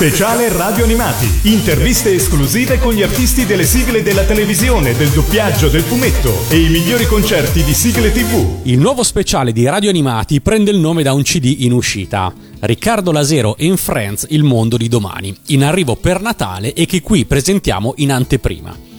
Speciale Radio Animati. Interviste esclusive con gli artisti delle sigle della televisione, del doppiaggio, del fumetto e i migliori concerti di sigle TV. Il nuovo speciale di Radio Animati prende il nome da un CD in uscita. Riccardo Lasero in Friends Il mondo di domani, in arrivo per Natale e che qui presentiamo in anteprima.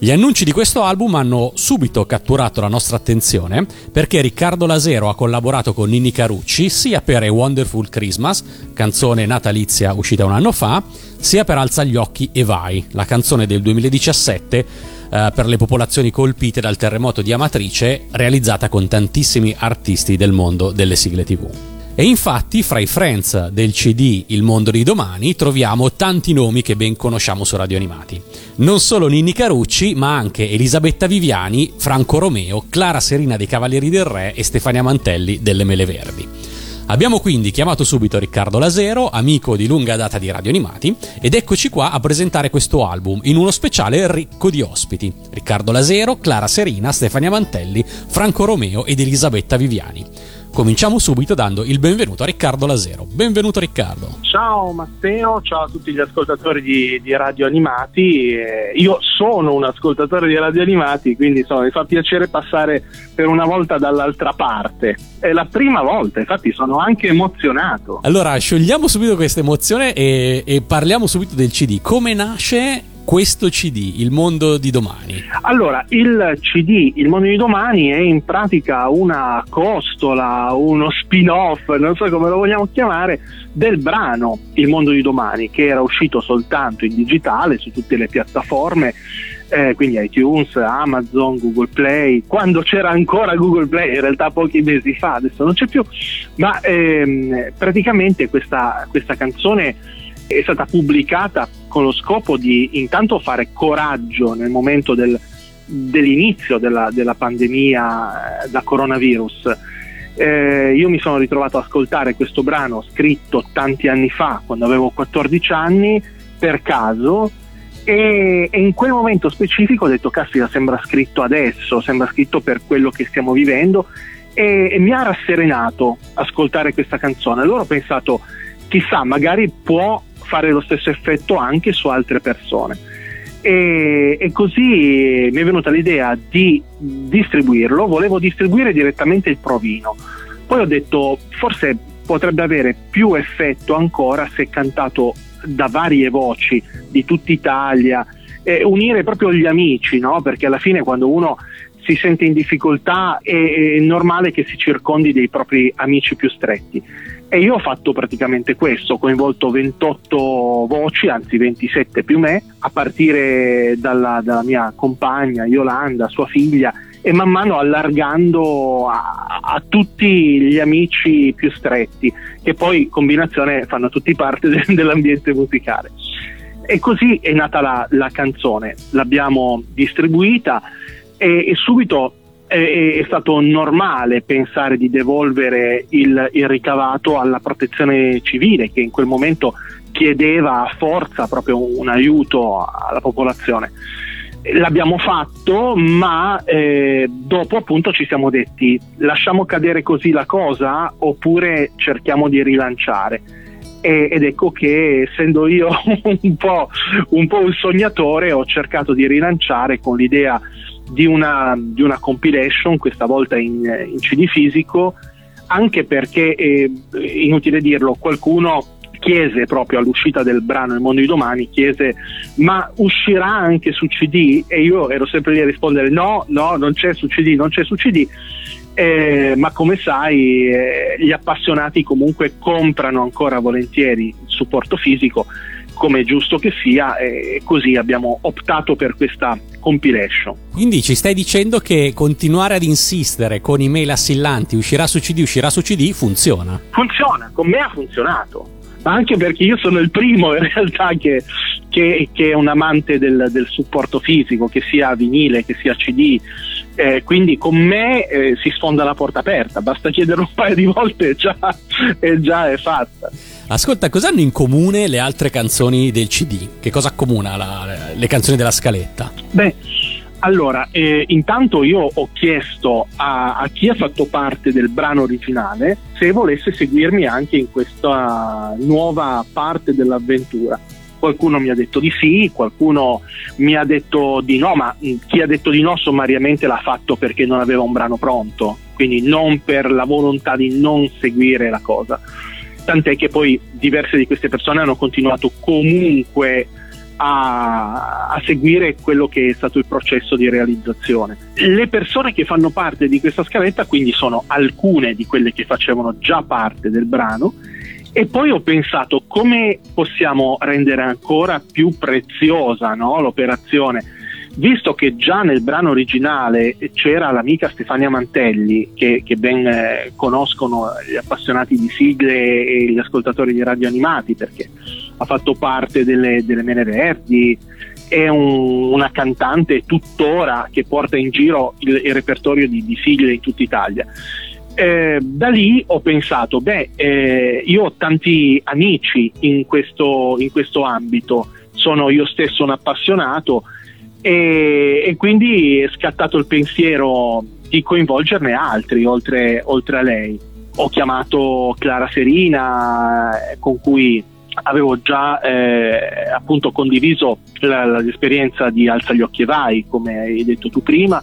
Gli annunci di questo album hanno subito catturato la nostra attenzione perché Riccardo Lasero ha collaborato con Nini Carucci sia per A Wonderful Christmas, canzone natalizia uscita un anno fa, sia per Alza gli occhi e vai, la canzone del 2017 eh, per le popolazioni colpite dal terremoto di Amatrice, realizzata con tantissimi artisti del mondo delle sigle TV. E infatti fra i friends del CD Il mondo di domani troviamo tanti nomi che ben conosciamo su Radio Animati. Non solo Ninni Carucci, ma anche Elisabetta Viviani, Franco Romeo, Clara Serina dei Cavalieri del Re e Stefania Mantelli delle Mele Verdi. Abbiamo quindi chiamato subito Riccardo Lasero, amico di lunga data di Radio Animati, ed eccoci qua a presentare questo album in uno speciale ricco di ospiti. Riccardo Lasero, Clara Serina, Stefania Mantelli, Franco Romeo ed Elisabetta Viviani. Cominciamo subito dando il benvenuto a Riccardo Lasero. Benvenuto Riccardo. Ciao Matteo, ciao a tutti gli ascoltatori di, di Radio Animati. Eh, io sono un ascoltatore di Radio Animati, quindi insomma, mi fa piacere passare per una volta dall'altra parte. È la prima volta, infatti sono anche emozionato. Allora, sciogliamo subito questa emozione e, e parliamo subito del CD. Come nasce questo CD, Il mondo di domani? Allora, il CD, Il mondo di domani, è in pratica una costola, uno spin-off, non so come lo vogliamo chiamare, del brano Il mondo di domani, che era uscito soltanto in digitale su tutte le piattaforme. Eh, quindi iTunes, Amazon, Google Play, quando c'era ancora Google Play, in realtà pochi mesi fa, adesso non c'è più, ma ehm, praticamente questa, questa canzone è stata pubblicata con lo scopo di intanto fare coraggio nel momento del, dell'inizio della, della, pandemia eh, da coronavirus. Eh, io mi sono ritrovato ad ascoltare questo brano scritto tanti anni fa, quando avevo 14 anni, per caso, e, e in quel momento specifico ho detto, caspita, sembra scritto adesso, sembra scritto per quello che stiamo vivendo, e, e mi ha rasserenato ascoltare questa canzone. Allora ho pensato, chissà, magari può fare lo stesso effetto anche su altre persone. E, e, così mi è venuta l'idea di distribuirlo, volevo distribuire direttamente il provino. Poi ho detto forse potrebbe avere più effetto ancora se cantato da varie voci di tutta Italia, e unire proprio gli amici, no? perché alla fine quando uno si sente in difficoltà è, è normale che si circondi dei propri amici più stretti e io ho fatto praticamente questo, ho coinvolto 28 voci, anzi 27 più me, a partire dalla, dalla mia compagna Yolanda, sua figlia, e man mano allargando a, a, tutti gli amici più stretti, che poi in combinazione fanno tutti parte de, dell'ambiente musicale. E così è nata la, la canzone, l'abbiamo distribuita e, e subito è, stato normale pensare di devolvere il, il, ricavato alla protezione civile che in quel momento chiedeva a forza proprio un aiuto alla popolazione. L'abbiamo fatto, ma eh, dopo appunto ci siamo detti lasciamo cadere così la cosa oppure cerchiamo di rilanciare. Ed ecco che essendo io un po', un po' un sognatore ho cercato di rilanciare con l'idea di una, di una compilation, questa volta in, in, CD fisico, anche perché, è inutile dirlo, qualcuno chiese proprio all'uscita del brano Il mondo di domani, chiese ma uscirà anche su CD? E io ero sempre lì a rispondere no, no, non c'è su CD, non c'è su CD. Eh, ma come sai eh, gli appassionati comunque comprano ancora volentieri il supporto fisico come è giusto che sia e così abbiamo optato per questa compilation. Quindi ci stai dicendo che continuare ad insistere con email assillanti uscirà su CD, uscirà su CD funziona? Funziona, con me ha funzionato ma anche perché io sono il primo in realtà che, che, che è un amante del, del, supporto fisico, che sia vinile, che sia CD, eh, quindi con me eh, si sfonda la porta aperta, basta chiedere un paio di volte e già, e già è fatta. Ascolta, cosa hanno in comune le altre canzoni del CD? Che cosa accomuna la, le canzoni della scaletta? Beh, Allora, eh, intanto io ho chiesto a, a, chi ha fatto parte del brano originale se volesse seguirmi anche in questa nuova parte dell'avventura. Qualcuno mi ha detto di sì, qualcuno mi ha detto di no, ma chi ha detto di no sommariamente l'ha fatto perché non aveva un brano pronto, quindi non per la volontà di non seguire la cosa. Tant'è che poi diverse di queste persone hanno continuato comunque a, a, seguire quello che è stato il processo di realizzazione. Le persone che fanno parte di questa scaletta quindi sono alcune di quelle che facevano già parte del brano e poi ho pensato come possiamo rendere ancora più preziosa no, l'operazione visto che già nel brano originale c'era l'amica Stefania Mantelli, che, che ben eh, conoscono gli appassionati di sigle e gli ascoltatori di radio animati, perché ha fatto parte delle, delle Mene Verdi, è un, una cantante tuttora che porta in giro il, il repertorio di, di, sigle in tutta Italia. Eh, da lì ho pensato, beh, eh, io ho tanti amici in questo, in questo ambito, sono io stesso un appassionato, e, e, quindi è scattato il pensiero di coinvolgerne altri oltre, oltre a lei. Ho chiamato Clara Serina eh, con cui avevo già eh, appunto condiviso la, l'esperienza di Alza gli occhi e vai, come hai detto tu prima.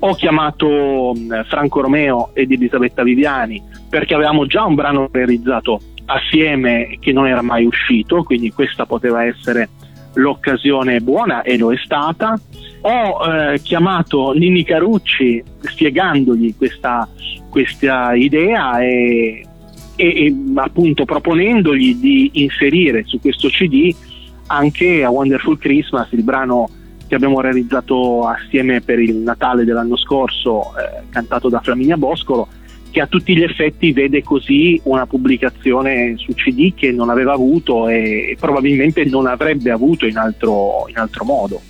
Ho chiamato Franco Romeo ed Elisabetta Viviani perché avevamo già un brano realizzato assieme che non era mai uscito, quindi questa poteva essere l'occasione buona e lo è stata. Ho eh, chiamato Nini Carucci spiegandogli questa, questa idea e, e, e, appunto proponendogli di inserire su questo CD anche a Wonderful Christmas, il brano che abbiamo realizzato assieme per il Natale dell'anno scorso, eh, cantato da Flaminia Boscolo, che a tutti gli effetti vede così una pubblicazione su CD che non aveva avuto e probabilmente non avrebbe avuto in altro, in altro modo.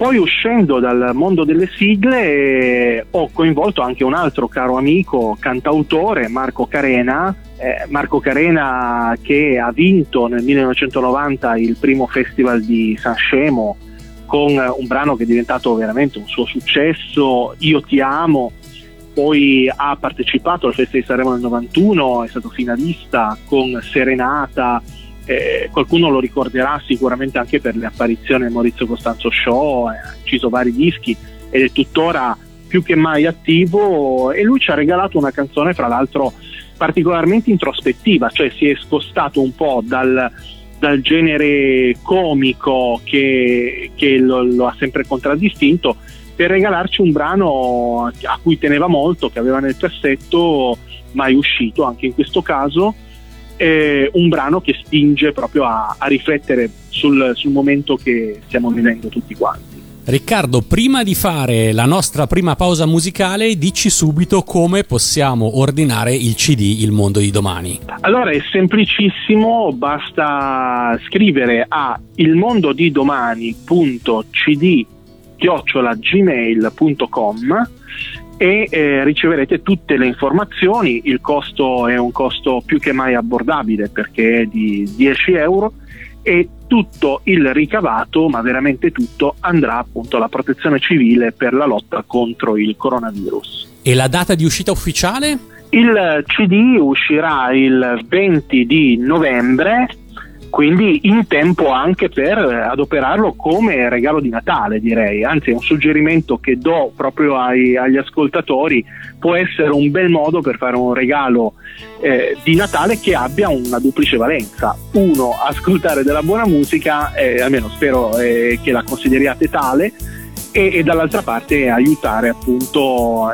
Poi uscendo dal mondo delle sigle ho coinvolto anche un altro caro amico, cantautore, Marco Carena, eh, Marco Carena che ha vinto nel 1990 il primo festival di Sanremo con un brano che è diventato veramente un suo successo, Io ti amo, poi ha partecipato al Festival di Sanremo nel 91, è stato finalista con Serenata, eh, qualcuno lo ricorderà sicuramente anche per le apparizioni del Maurizio Costanzo Show, ha inciso vari dischi ed è tuttora più che mai attivo e lui ci ha regalato una canzone fra l'altro particolarmente introspettiva, cioè si è spostato un po' dal, dal genere comico che, che lo, lo ha sempre contraddistinto per regalarci un brano a cui teneva molto, che aveva nel cassetto, mai uscito anche in questo caso, eh, un brano che spinge proprio a, a riflettere sul, sul momento che stiamo vivendo tutti quanti. Riccardo, prima di fare la nostra prima pausa musicale, dici subito come possiamo ordinare il CD Il mondo di domani. Allora è semplicissimo, basta scrivere a ilmondodidomani.cd chiocciolagmail.com e eh, riceverete tutte le informazioni. Il costo è un costo più che mai abbordabile perché è di 10 euro e tutto il ricavato, ma veramente tutto, andrà appunto alla protezione civile per la lotta contro il coronavirus. E la data di uscita ufficiale? Il CD uscirà il 20 di novembre quindi in tempo anche per adoperarlo come regalo di Natale direi, anzi è un suggerimento che do proprio ai, agli ascoltatori, può essere un bel modo per fare un regalo eh, di Natale che abbia una duplice valenza, uno ascoltare della buona musica, eh, almeno spero eh, che la consideriate tale, e, e, dall'altra parte aiutare appunto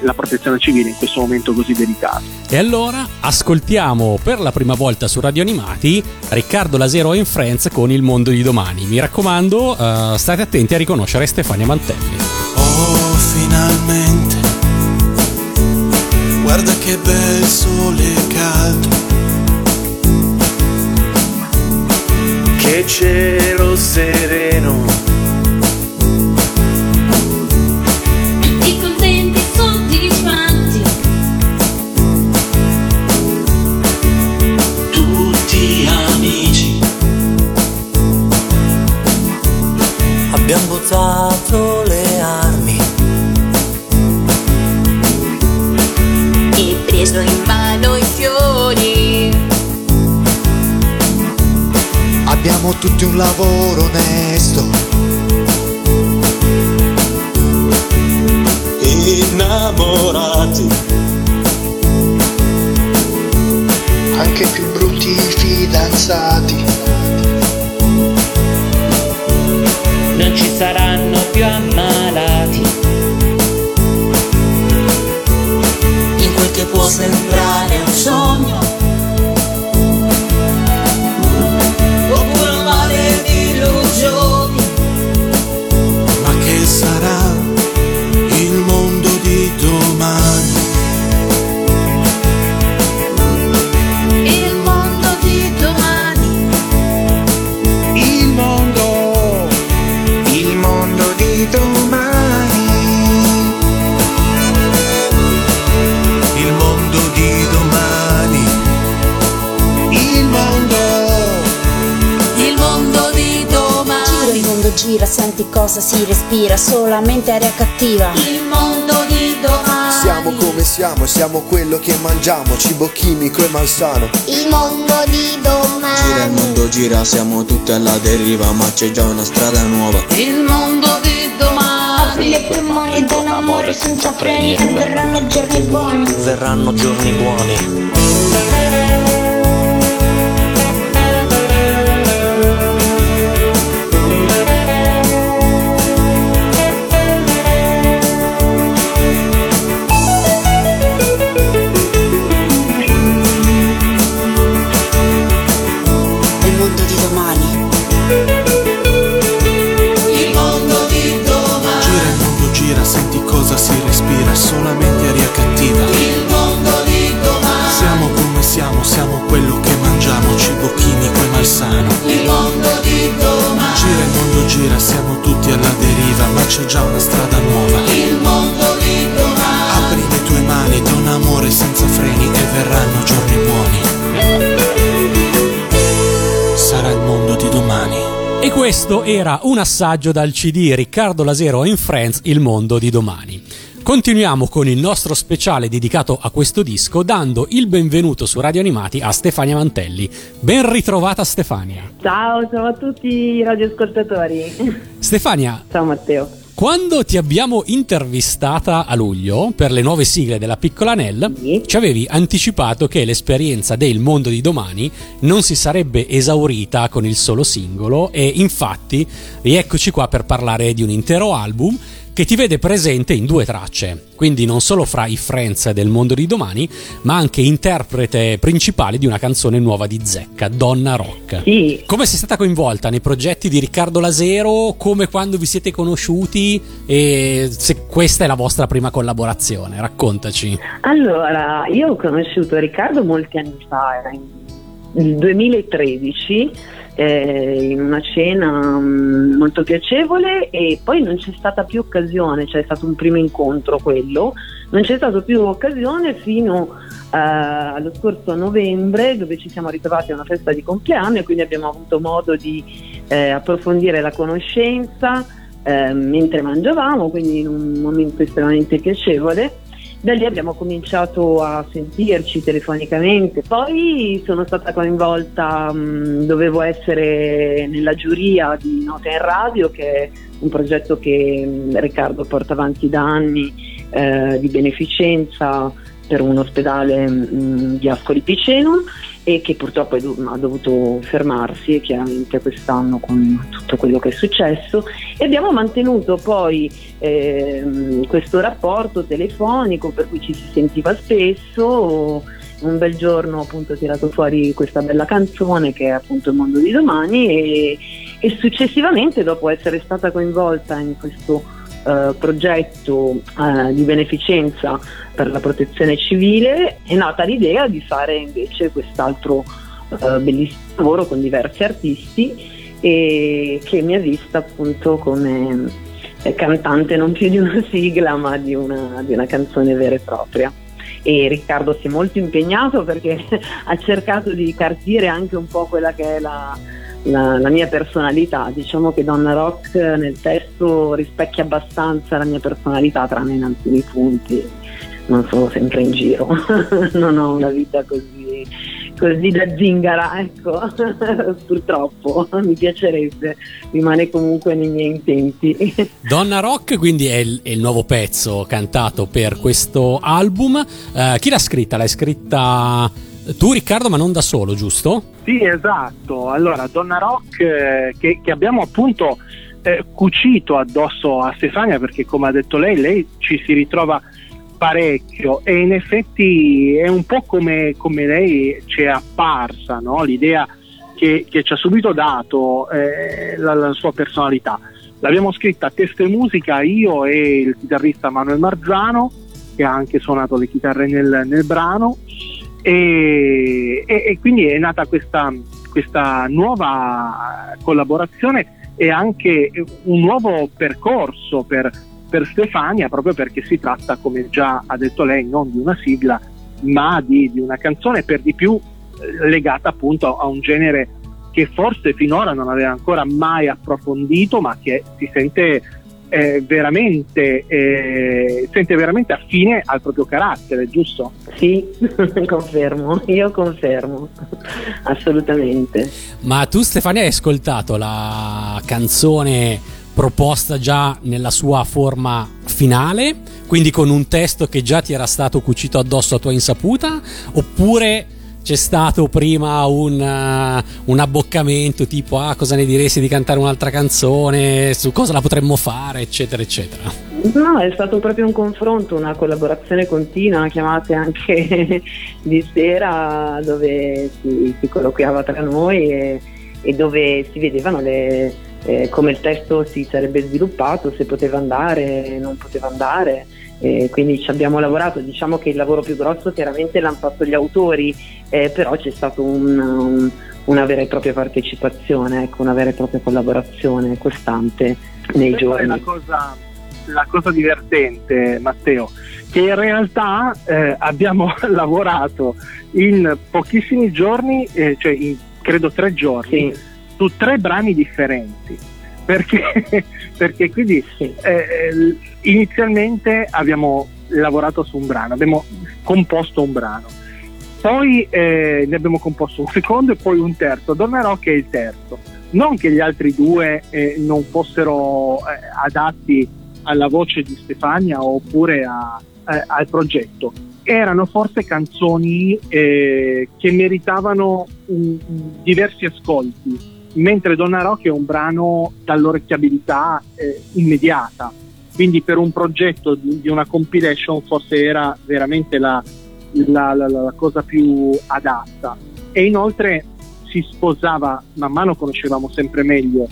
la protezione civile in questo momento così delicato. E allora ascoltiamo per la prima volta su Radio Animati Riccardo Lasero in Friends con Il mondo di domani. Mi raccomando, uh, state attenti a riconoscere Stefania Mantelli. Oh, finalmente. Guarda che bel sole caldo. Che cielo sereno Abbiamo tutti cattiva. Il mondo di domani. siamo come siamo, siamo quello che mangiamo, cibo chimico e malsano. Il mondo di domani. Gira il mondo gira, siamo tutti alla deriva, ma c'è già una strada nuova. Il mondo di domani. Apri le polmoni d'un amore senza freni verranno giorni buoni. Verranno giorni buoni. Questo era un assaggio dal CD Riccardo Lasero in Friends Il mondo di domani. Continuiamo con il nostro speciale dedicato a questo disco dando il benvenuto su Radio Animati a Stefania Mantelli. Ben ritrovata Stefania. Ciao, ciao a tutti i radioascoltatori. Stefania, Ciao Matteo. Quando ti abbiamo intervistata a luglio per le nuove sigle della Piccola Nell, Sì. ci avevi anticipato che l'esperienza del mondo di domani non si sarebbe esaurita con il solo singolo e infatti rieccoci qua per parlare di un intero album che ti vede presente in due tracce, quindi non solo fra i friends del mondo di domani, ma anche interprete principale di una canzone nuova di Zecca, Donna Rock. Sì, Come sei stata coinvolta nei progetti di Riccardo Lasero? Come quando vi siete conosciuti? E se questa è la vostra prima collaborazione, raccontaci. allora io ho conosciuto Riccardo molti anni fa, era in- nel 2013, eh, in una cena mm, molto piacevole e poi non c'è stata più occasione, cioè è stato un primo incontro quello, non c'è stata più occasione fino eh, allo scorso novembre dove ci siamo ritrovati a una festa di compleanno e quindi abbiamo avuto modo di eh, approfondire la conoscenza eh, mentre mangiavamo, quindi in un momento estremamente piacevole. Da lì abbiamo cominciato a sentirci telefonicamente, poi sono stata coinvolta, mh, dovevo essere nella giuria di Nota in Radio, che è un progetto che mh, Riccardo porta avanti da anni eh, di beneficenza per un ospedale mh, di Ascoli Piceno e che purtroppo do- ha dovuto fermarsi chiaramente quest'anno con tutto quello che è successo. E abbiamo mantenuto poi ehm, questo rapporto telefonico per cui ci si sentiva spesso. Un bel giorno appunto ho tirato fuori questa bella canzone che è appunto Il mondo di domani e, e successivamente dopo essere stata coinvolta in questo eh, progetto eh, di beneficenza per la protezione civile è nata l'idea di fare invece quest'altro eh, bellissimo lavoro con diversi artisti e che mi ha vista appunto come eh, cantante non più di una sigla ma di una, di una canzone vera e propria. E Riccardo si è molto impegnato perché ha cercato di carpire anche un po' quella che è la, la, la mia personalità. Diciamo che Donna Rock nel testo rispecchia abbastanza la mia personalità, tranne in alcuni punti. Non sono sempre in giro, non ho una vita così, così da zingara, ecco, purtroppo mi piacerebbe, rimane comunque nei miei intenti. Donna Rock quindi è il, è il nuovo pezzo cantato per questo album. Eh, chi l'ha scritta? L'hai scritta tu Riccardo ma non da solo, giusto? Sì, esatto. Allora, Donna Rock eh, che, che, abbiamo appunto eh, cucito addosso a Stefania perché come ha detto lei, lei ci si ritrova parecchio e in effetti è un po' come, come lei ci è apparsa, no? l'idea che, che, ci ha subito dato eh, la, la, sua personalità. L'abbiamo scritta a testo e musica io e il chitarrista Manuel Marzano, che ha anche suonato le chitarre nel, nel brano, e, e, e, quindi è nata questa, questa nuova collaborazione e anche un nuovo percorso per per Stefania proprio perché si tratta, come già ha detto lei, non di una sigla, ma di, di una canzone per di più eh, legata appunto a un genere che forse finora non aveva ancora mai approfondito, ma che si sente eh, veramente, eh, sente veramente affine al proprio carattere, giusto? Sì, confermo, io confermo, assolutamente. Ma tu Stefania hai ascoltato la canzone proposta già nella sua forma finale, quindi con un testo che già ti era stato cucito addosso a tua insaputa, oppure c'è stato prima un, uh, un, abboccamento tipo ah cosa ne diresti di cantare un'altra canzone, su cosa la potremmo fare, eccetera, eccetera. No, è stato proprio un confronto, una collaborazione continua, chiamate anche di sera, dove si, si colloquiava tra noi e, e dove si vedevano le, eh, come il testo si sarebbe sviluppato, se poteva andare, non poteva andare. Eh, quindi ci abbiamo lavorato, diciamo che il lavoro più grosso chiaramente l'hanno fatto gli autori, eh, però c'è stata un, un, una vera e propria partecipazione, ecco, una vera e propria collaborazione costante nei Questa giorni. È la cosa, la cosa divertente, Matteo, che in realtà eh, abbiamo lavorato in pochissimi giorni, eh, cioè in credo tre giorni. Sì su tre brani differenti. Perché, perché quindi eh, inizialmente abbiamo lavorato su un brano, abbiamo composto un brano, poi eh, ne abbiamo composto un secondo e poi un terzo. Donna Rock è il terzo. Non che gli altri due eh, non fossero eh, adatti alla voce di Stefania oppure a, eh, al progetto, erano forse canzoni eh, che meritavano um, diversi ascolti mentre Donna Rock è un brano dall'orecchiabilità eh, immediata, quindi per un progetto di, di, una compilation forse era veramente la, la, la, la cosa più adatta. E inoltre si sposava, man mano conoscevamo sempre meglio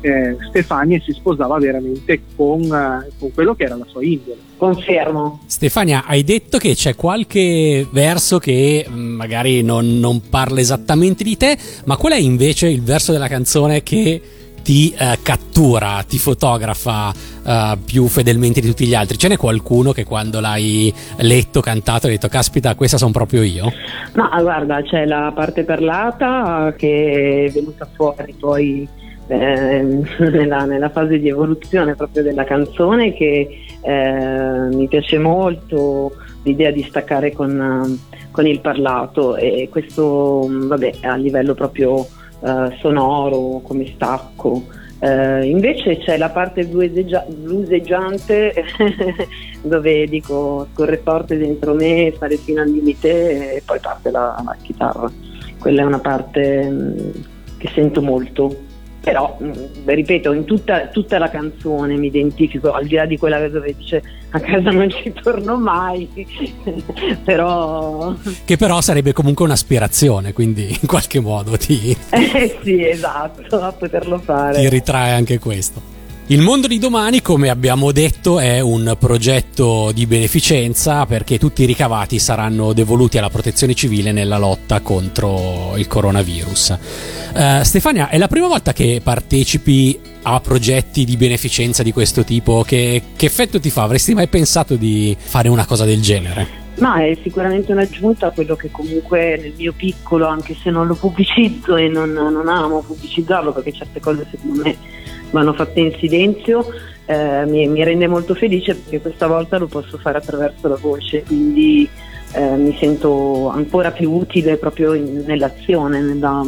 eh, Stefania si sposava veramente con, eh, con, quello che era la sua indole. Confermo. Stefania, hai detto che c'è qualche verso che mm, magari non, non parla esattamente di te, ma qual è invece il verso della canzone che ti eh, cattura, ti fotografa eh, più fedelmente di tutti gli altri? Ce n'è qualcuno che quando l'hai letto, cantato, hai detto caspita, questa sono proprio io? Ma guarda, c'è la parte parlata che è venuta fuori poi eh, nella, nella, fase di evoluzione proprio della canzone che eh, mi piace molto l'idea di staccare con, con il parlato e questo vabbè, a livello proprio eh, sonoro come stacco. Uh, invece c'è la parte bluseggiante dove dico scorre forte dentro me, stare fino al limite e poi parte la, la chitarra. Quella è una parte mh, che sento molto però mm, ripeto in tutta, tutta, la canzone mi identifico al di là di quella dove dice a casa non ci torno mai però che però sarebbe comunque un'aspirazione quindi in qualche modo ti eh sì esatto a poterlo fare. ti ritrae anche questo il mondo di domani, come abbiamo detto, è un progetto di beneficenza perché tutti i ricavati saranno devoluti alla protezione civile nella lotta contro il coronavirus. Uh, Stefania, è la prima volta che partecipi a progetti di beneficenza di questo tipo? Che, che effetto ti fa? Avresti mai pensato di fare una cosa del genere? Ma è sicuramente un'aggiunta a quello che comunque nel mio piccolo, anche se non lo pubblicizzo e non, non amo pubblicizzarlo perché certe cose secondo me vanno fatte in silenzio, eh, mi, mi, rende molto felice perché questa volta lo posso fare attraverso la voce, quindi eh, mi sento ancora più utile proprio in, nell'azione, nella,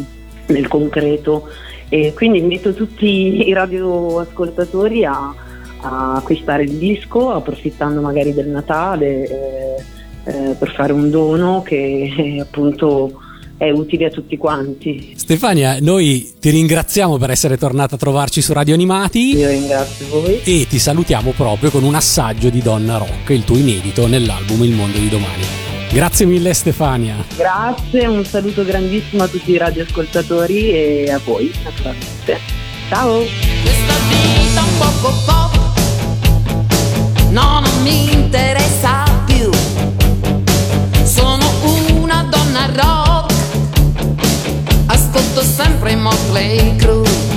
nel concreto. E quindi invito tutti i radioascoltatori a, a acquistare il disco approfittando magari del Natale eh, eh, per fare un dono che appunto è utile a tutti quanti. Stefania, noi ti ringraziamo per essere tornata a trovarci su Radio Animati. Io ringrazio voi. E ti salutiamo proprio con un assaggio di Donna Rock, il tuo inedito nell'album Il mondo di domani. Grazie mille Stefania. Grazie, un saluto grandissimo a tutti i radioascoltatori e a voi naturalmente. Ciao. Questa vita un poco pop no, non mi interessa più. Sono una donna rock sempre i Motley Crue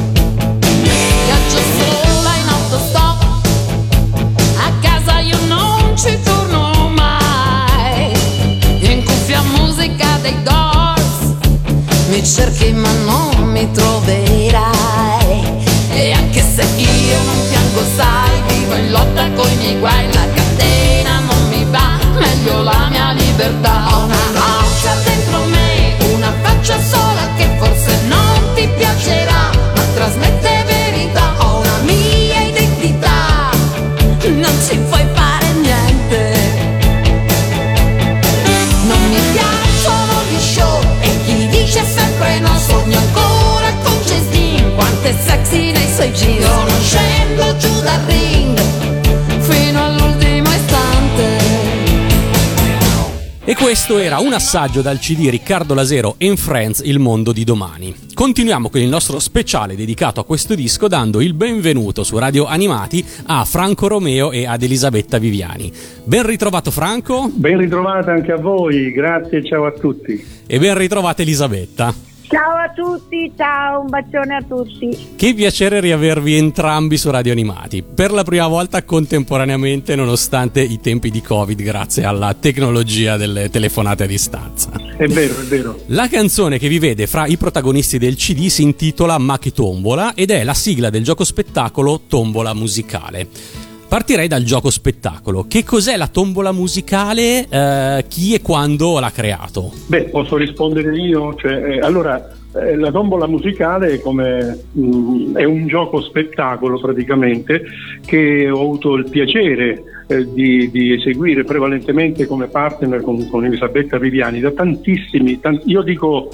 questo era un assaggio dal CD Riccardo Lasero and Friends Il mondo di domani. Continuiamo con il nostro speciale dedicato a questo disco dando il benvenuto su Radio Animati a Franco Romeo e ad Elisabetta Viviani. Ben ritrovato Franco. Ben ritrovata anche a voi, grazie e ciao a tutti. E ben ritrovata Elisabetta. Ciao a tutti, ciao, un bacione a tutti. Che piacere riavervi entrambi su Radio Animati, per la prima volta contemporaneamente nonostante i tempi di Covid grazie alla tecnologia delle telefonate a distanza. È vero, è vero. La canzone che vi vede fra i protagonisti del CD si intitola Ma che tombola ed è la sigla del gioco spettacolo Tombola musicale. Partirei dal gioco spettacolo. Che cos'è la tombola musicale? Eh, chi e quando l'ha creato? Beh, posso rispondere io. Cioè, eh, allora, eh, la tombola musicale come, mh, mm, è un gioco spettacolo praticamente che ho avuto il piacere eh, di, di, eseguire prevalentemente come partner con, con Elisabetta Viviani da tantissimi, tanti, io dico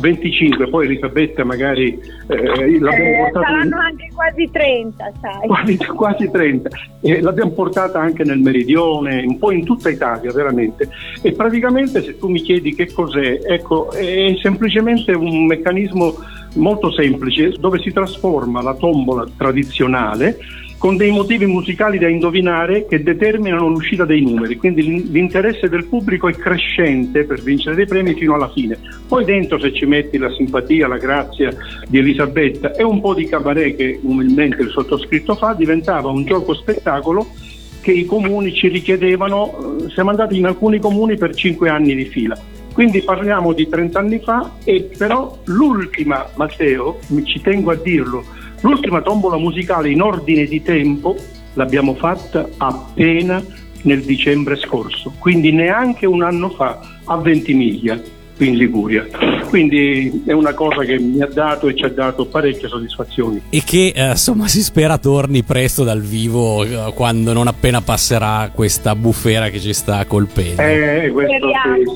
25, poi Elisabetta magari eh, l'abbiamo eh, portata saranno in... anche quasi 30, sai. Quasi, quasi 30. E l'abbiamo portata anche nel meridione, un po' in tutta Italia veramente. E praticamente se tu mi chiedi che cos'è, ecco, è semplicemente un meccanismo molto semplice dove si trasforma la tombola tradizionale con dei motivi musicali da indovinare che determinano l'uscita dei numeri, quindi l'interesse del pubblico è crescente per vincere dei premi fino alla fine. Poi dentro se ci metti la simpatia, la grazia di Elisabetta e un po' di cabaret che umilmente il sottoscritto fa, diventava un gioco spettacolo che i comuni ci richiedevano, eh, siamo andati in alcuni comuni per cinque anni di fila. Quindi parliamo di 30 anni fa e però l'ultima, Matteo, ci tengo a dirlo, L'ultima tombola musicale in ordine di tempo l'abbiamo fatta appena nel dicembre scorso, quindi neanche un anno fa a Ventimiglia, qui in Liguria. Quindi è una cosa che mi ha dato e ci ha dato parecchie soddisfazioni. E che eh, insomma si spera torni presto dal vivo eh, quando non appena passerà questa bufera che ci sta colpendo. Eh, questo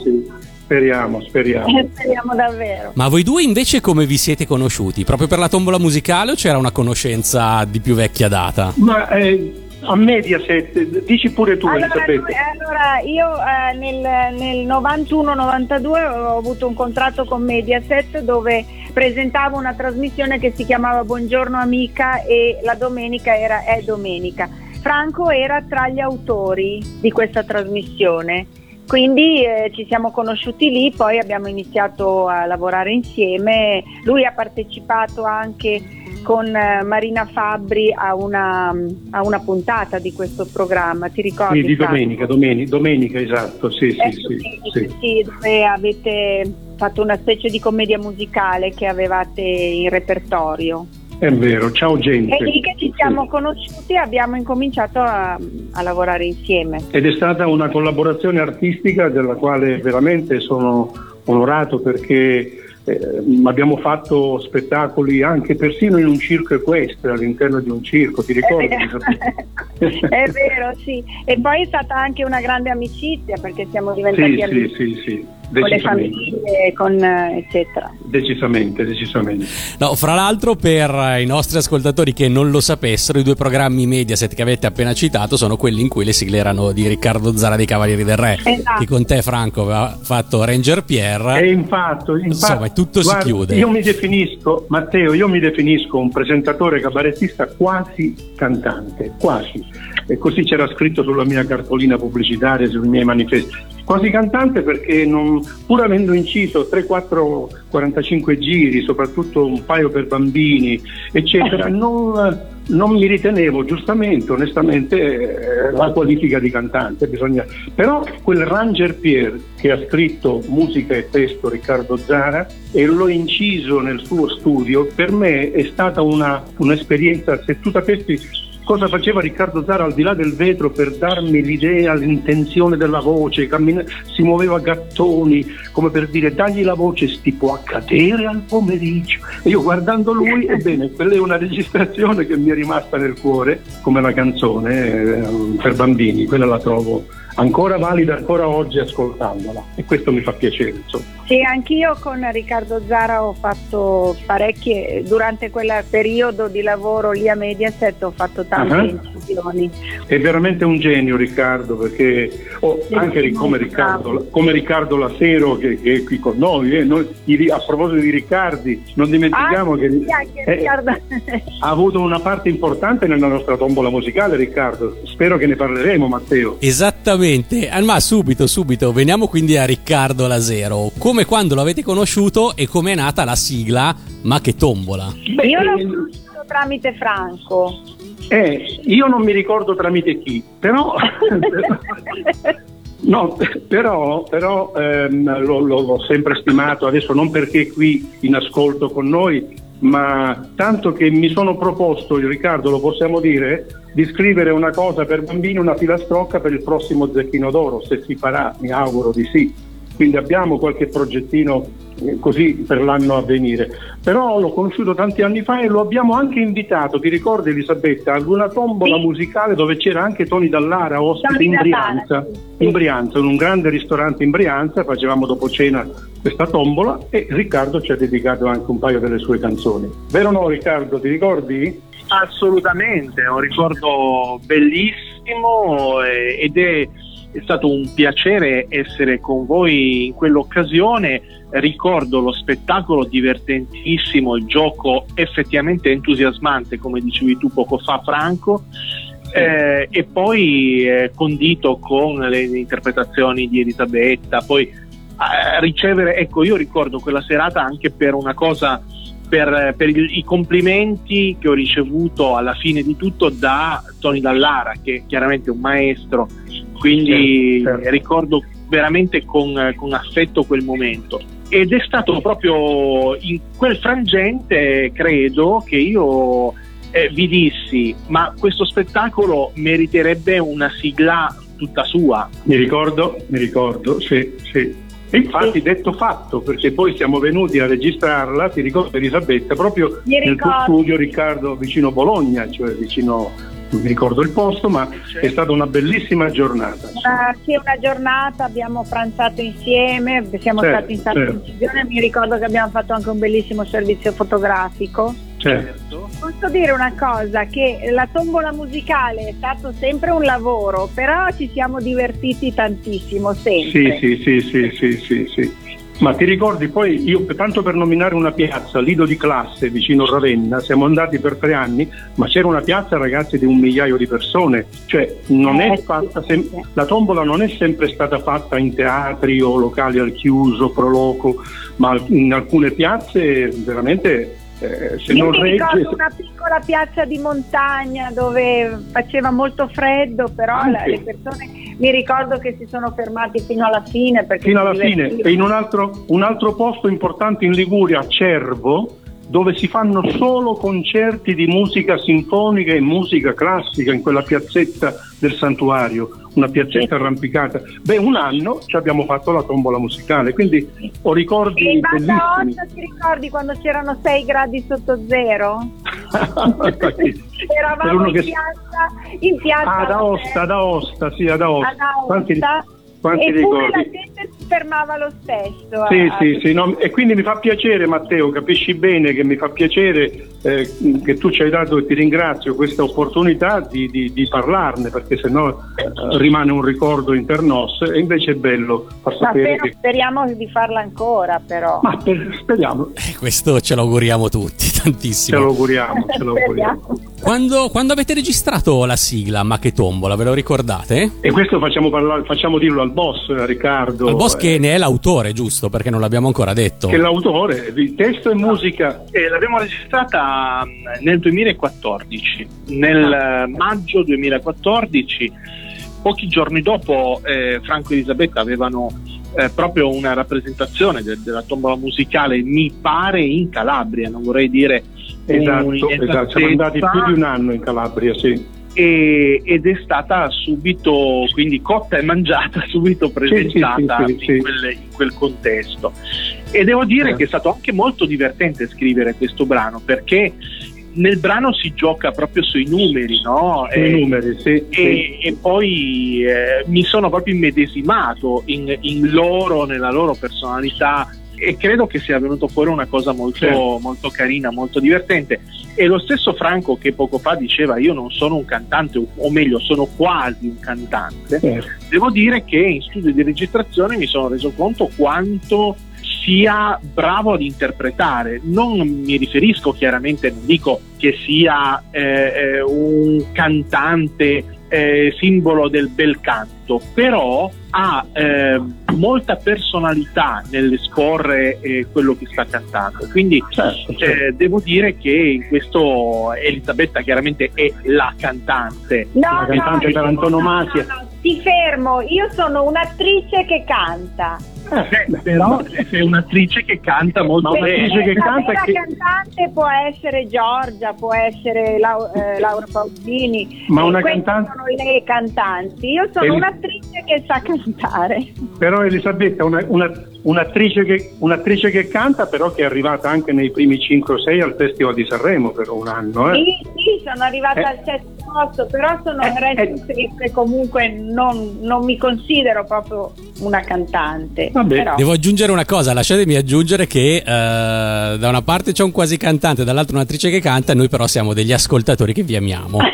sì, sì. Speriamo, speriamo. Eh, speriamo davvero. Ma voi due invece come vi siete conosciuti? Proprio per la tombola musicale o c'era una conoscenza di più vecchia data? Ma eh, a Mediaset, dici pure tu allora, allora io eh, nel, nel 91-92 ho avuto un contratto con Mediaset dove presentavo una trasmissione che si chiamava Buongiorno Amica e la domenica era È Domenica. Franco era tra gli autori di questa trasmissione Quindi eh, ci siamo conosciuti lì, poi abbiamo iniziato a lavorare insieme. Lui ha partecipato anche con eh, Marina Fabbri a una, a una puntata di questo programma, ti ricordi? Sì, di domenica, domenica, domenica, esatto, sì, sì, Ecco, sì, sì, sì. sì, dove avete fatto una specie di commedia musicale che avevate in repertorio. È vero, ciao gente. È lì che ci siamo conosciuti e abbiamo incominciato a, a lavorare insieme. Ed è stata una collaborazione artistica della quale veramente sono onorato perché eh, abbiamo fatto spettacoli anche persino in un circo equestre all'interno di un circo, ti ricordi? È vero, sì. E poi è stata anche una grande amicizia perché siamo diventati sì, amici sì, sì, sì, con le decisamente, famiglie, con, eh, eccetera. decisamente, decisamente. No, fra l'altro, per eh, i nostri ascoltatori che non lo sapessero, i due programmi Mediaset che avete appena citato sono quelli in cui le sigle erano di Riccardo Zara dei Cavalieri del Re, Esatto. che con te, Franco, aveva fatto Ranger Pierre. E infatti, infatti Insomma, tutto guarda, si chiude. Io mi definisco, Matteo, io mi definisco un presentatore cabarettista quasi cantante, quasi. E così c'era scritto sulla mia cartolina pubblicitaria, sui miei manifesti. Quasi cantante perché non- pur avendo inciso 3, 4, 45 giri, soprattutto un paio per bambini, eccetera, non, non mi ritenevo giustamente, onestamente, eh, la qualifica di cantante. Bisogna... Però quel Ranger Pierre che ha scritto musica e testo Riccardo Zara e l'ho inciso nel suo studio, per me è stata una, un'esperienza, se tu sapessi cosa faceva Riccardo Zara al di là del vetro per darmi l'idea, l'intenzione della voce, cammina- si muoveva a gattoni come per dire dagli la voce sti può accadere al pomeriggio e io guardando lui ebbene quella è una registrazione che mi è rimasta nel cuore come la canzone eh, per bambini quella la trovo ancora valida ancora oggi ascoltandola e questo mi fa piacere insomma. Sì, anch'io con Riccardo Zara ho fatto parecchie, durante quel periodo di lavoro lì a Mediaset ho fatto tante Ah. incisioni. È veramente un genio Riccardo perché oh, anche come, Riccardo, come Riccardo Lasero che, che è qui con noi, eh, noi- a proposito di Riccardi, non dimentichiamo Ah, che sì, eh, Riccardo. ha avuto una parte importante nella nostra tombola musicale Riccardo, spero che ne parleremo Matteo. Esattamente, Ah, ma subito, subito, veniamo quindi a Riccardo Lasero, come quando l'avete conosciuto e come è nata la sigla Ma che tombola. Io l'ho conosciuto tramite Franco. Eh, io non mi ricordo tramite chi, però... No, però, però ehm, lo- lo- l'ho sempre stimato, adesso non perché qui in ascolto con noi, ma tanto che mi sono proposto, Riccardo lo possiamo dire, di scrivere una cosa per bambini, una filastrocca per il prossimo Zecchino d'Oro, se si farà, mi auguro di sì. Quindi abbiamo qualche progettino eh, così per l'anno a venire. Però l'ho conosciuto tanti anni fa e lo abbiamo anche invitato, ti ricordi Elisabetta, ad una tombola musicale dove c'era anche Tony Dallara, ospite Tony in Brianza, in Brianza, in un grande ristorante in Brianza, facevamo dopo cena questa tombola e Riccardo ci ha dedicato anche un paio delle sue canzoni. Vero no Riccardo, ti ricordi? Assolutamente, è un ricordo bellissimo ed è, è stato un piacere essere con voi in quell'occasione. Ricordo lo spettacolo divertentissimo, il gioco effettivamente entusiasmante, come dicevi tu poco fa, Franco. eh, e poi eh, condito con le interpretazioni di Elisabetta, poi eh, ricevere, ecco, io ricordo quella serata anche per una cosa per, per il- i complimenti che ho ricevuto alla fine di tutto da Tony Dallara, che è chiaramente un maestro, quindi Certo, certo. ricordo veramente con, con affetto quel momento. Ed è stato proprio in quel frangente, credo, che io eh, vi dissi, ma questo spettacolo meriterebbe una sigla tutta sua. Mi ricordo, mi ricordo, sì, sì. E infatti detto fatto, perché poi siamo venuti a registrarla, ti ricordo Elisabetta, proprio nel tuo studio Riccardo vicino Bologna, cioè vicino, non mi ricordo il posto, ma è stata una bellissima giornata. Una, sì, una giornata, abbiamo pranzato insieme, siamo Certo, stati in sala certo. di incisione, mi ricordo che abbiamo fatto anche un bellissimo servizio fotografico. Certo. Posso dire una cosa, che la tombola musicale è stato sempre un lavoro, però ci siamo divertiti tantissimo, sempre. Sì, sì, sì, sì, sì, sì, sì. Ma ti ricordi poi, io tanto per nominare una piazza, Lido di classe vicino Ravenna, siamo andati per tre anni, ma c'era una piazza ragazzi di un migliaio di persone, cioè non è fatta sem- la tombola non è sempre stata fatta in teatri o locali al chiuso, pro loco, ma in alcune piazze veramente eh, se Io non mi regge... ricordo una piccola piazza di montagna dove faceva molto freddo, però la- Anche. le persone mi ricordo che si sono fermati fino alla fine. Perché fino alla fine e in un altro, un altro posto importante in Liguria, Cervo, dove si fanno solo concerti di musica sinfonica e musica classica in quella piazzetta del santuario, una piazzetta arrampicata. Beh, un anno ci abbiamo fatto la tombola musicale, quindi ho E ricordi Banda bellissimi. Osta ti ricordi quando c'erano 6 gradi sotto zero? Eravamo in che- piazza, in piazza Ah, da Osta, da Osta, sì, ad Aosta. ad Aosta, Quanti, quanti ricordi? Fermava lo stesso. Sì, a- sì, sì, no, e quindi mi fa piacere Matteo, capisci bene che mi fa piacere eh, che tu ci hai dato e ti ringrazio questa opportunità di, di- di parlarne perché sennò eh, rimane un ricordo inter nos e invece è bello far Ma sapere spero- che... speriamo di farla ancora, però. Ma per- speriamo, Eh, questo ce l'auguriamo tutti, ce tantissimo. lo auguriamo, ce lo auguriamo. Speriamo. Quando, quando avete registrato la sigla Ma che tombola, ve lo ricordate? E questo facciamo, parlare, facciamo dirlo al boss eh, Riccardo, Il boss eh, che ne è l'autore, giusto? Perché non l'abbiamo ancora detto. che è l'autore di testo e musica. Eh, l'abbiamo registrata mh, nel 2014, nel eh, maggio 2014, pochi giorni dopo eh, Franco e Elisabetta avevano eh, proprio una rappresentazione de- della tombola musicale, mi pare in Calabria, non vorrei dire Esatto, esatto, siamo andati più di un anno in Calabria, sì. E- ed è stata subito quindi cotta e mangiata, subito presentata sì, sì, sì. In, quel, in quel contesto. E devo dire Certo. che è stato anche molto divertente scrivere questo brano perché nel brano si gioca proprio sui numeri, no? I E- numeri, sì. sì. e, e poi eh, mi sono proprio immedesimato in, in loro, nella loro personalità e credo che sia venuto fuori una cosa molto, Certo. molto carina, molto divertente. E lo stesso Franco che poco fa diceva io non sono un cantante, o- meglio sono quasi un cantante, Eh, devo dire che in studio di registrazione mi sono reso conto quanto sia bravo ad interpretare. Non mi riferisco chiaramente, non dico che sia eh, eh, un cantante eh, simbolo del bel canto, però ha eh, molta personalità nell'esporre eh, quello che sta cantando. Quindi certo, certo. eh, devo dire che in questo Elisabetta chiaramente è la cantante. No, La cantante no, per no, antonomasia. no, no, Ti fermo, io sono un'attrice che canta. Eh, però è un'attrice che canta molto Ma bene. un'attrice che la canta che- cantante può essere Giorgia, può essere Lau- eh, Laura Pausini. Ma Eh, una cantante- sono le cantanti. Io sono El- un'attrice che sa cantare. Però Elisabetta, una- una- un'attrice, che, un'attrice che canta, però che è arrivata anche nei primi 5 o 6 al Festival di Sanremo per un anno. Eh? Sì, sì, sono arrivata Eh. al sesto posto, però sono Eh, resto triste, comunque non, non mi considero proprio una cantante. Vabbè. però- Devo aggiungere una cosa, lasciatemi aggiungere che eh, da una parte c'è un quasi cantante, dall'altra un'attrice che canta, noi però siamo degli ascoltatori che vi amiamo.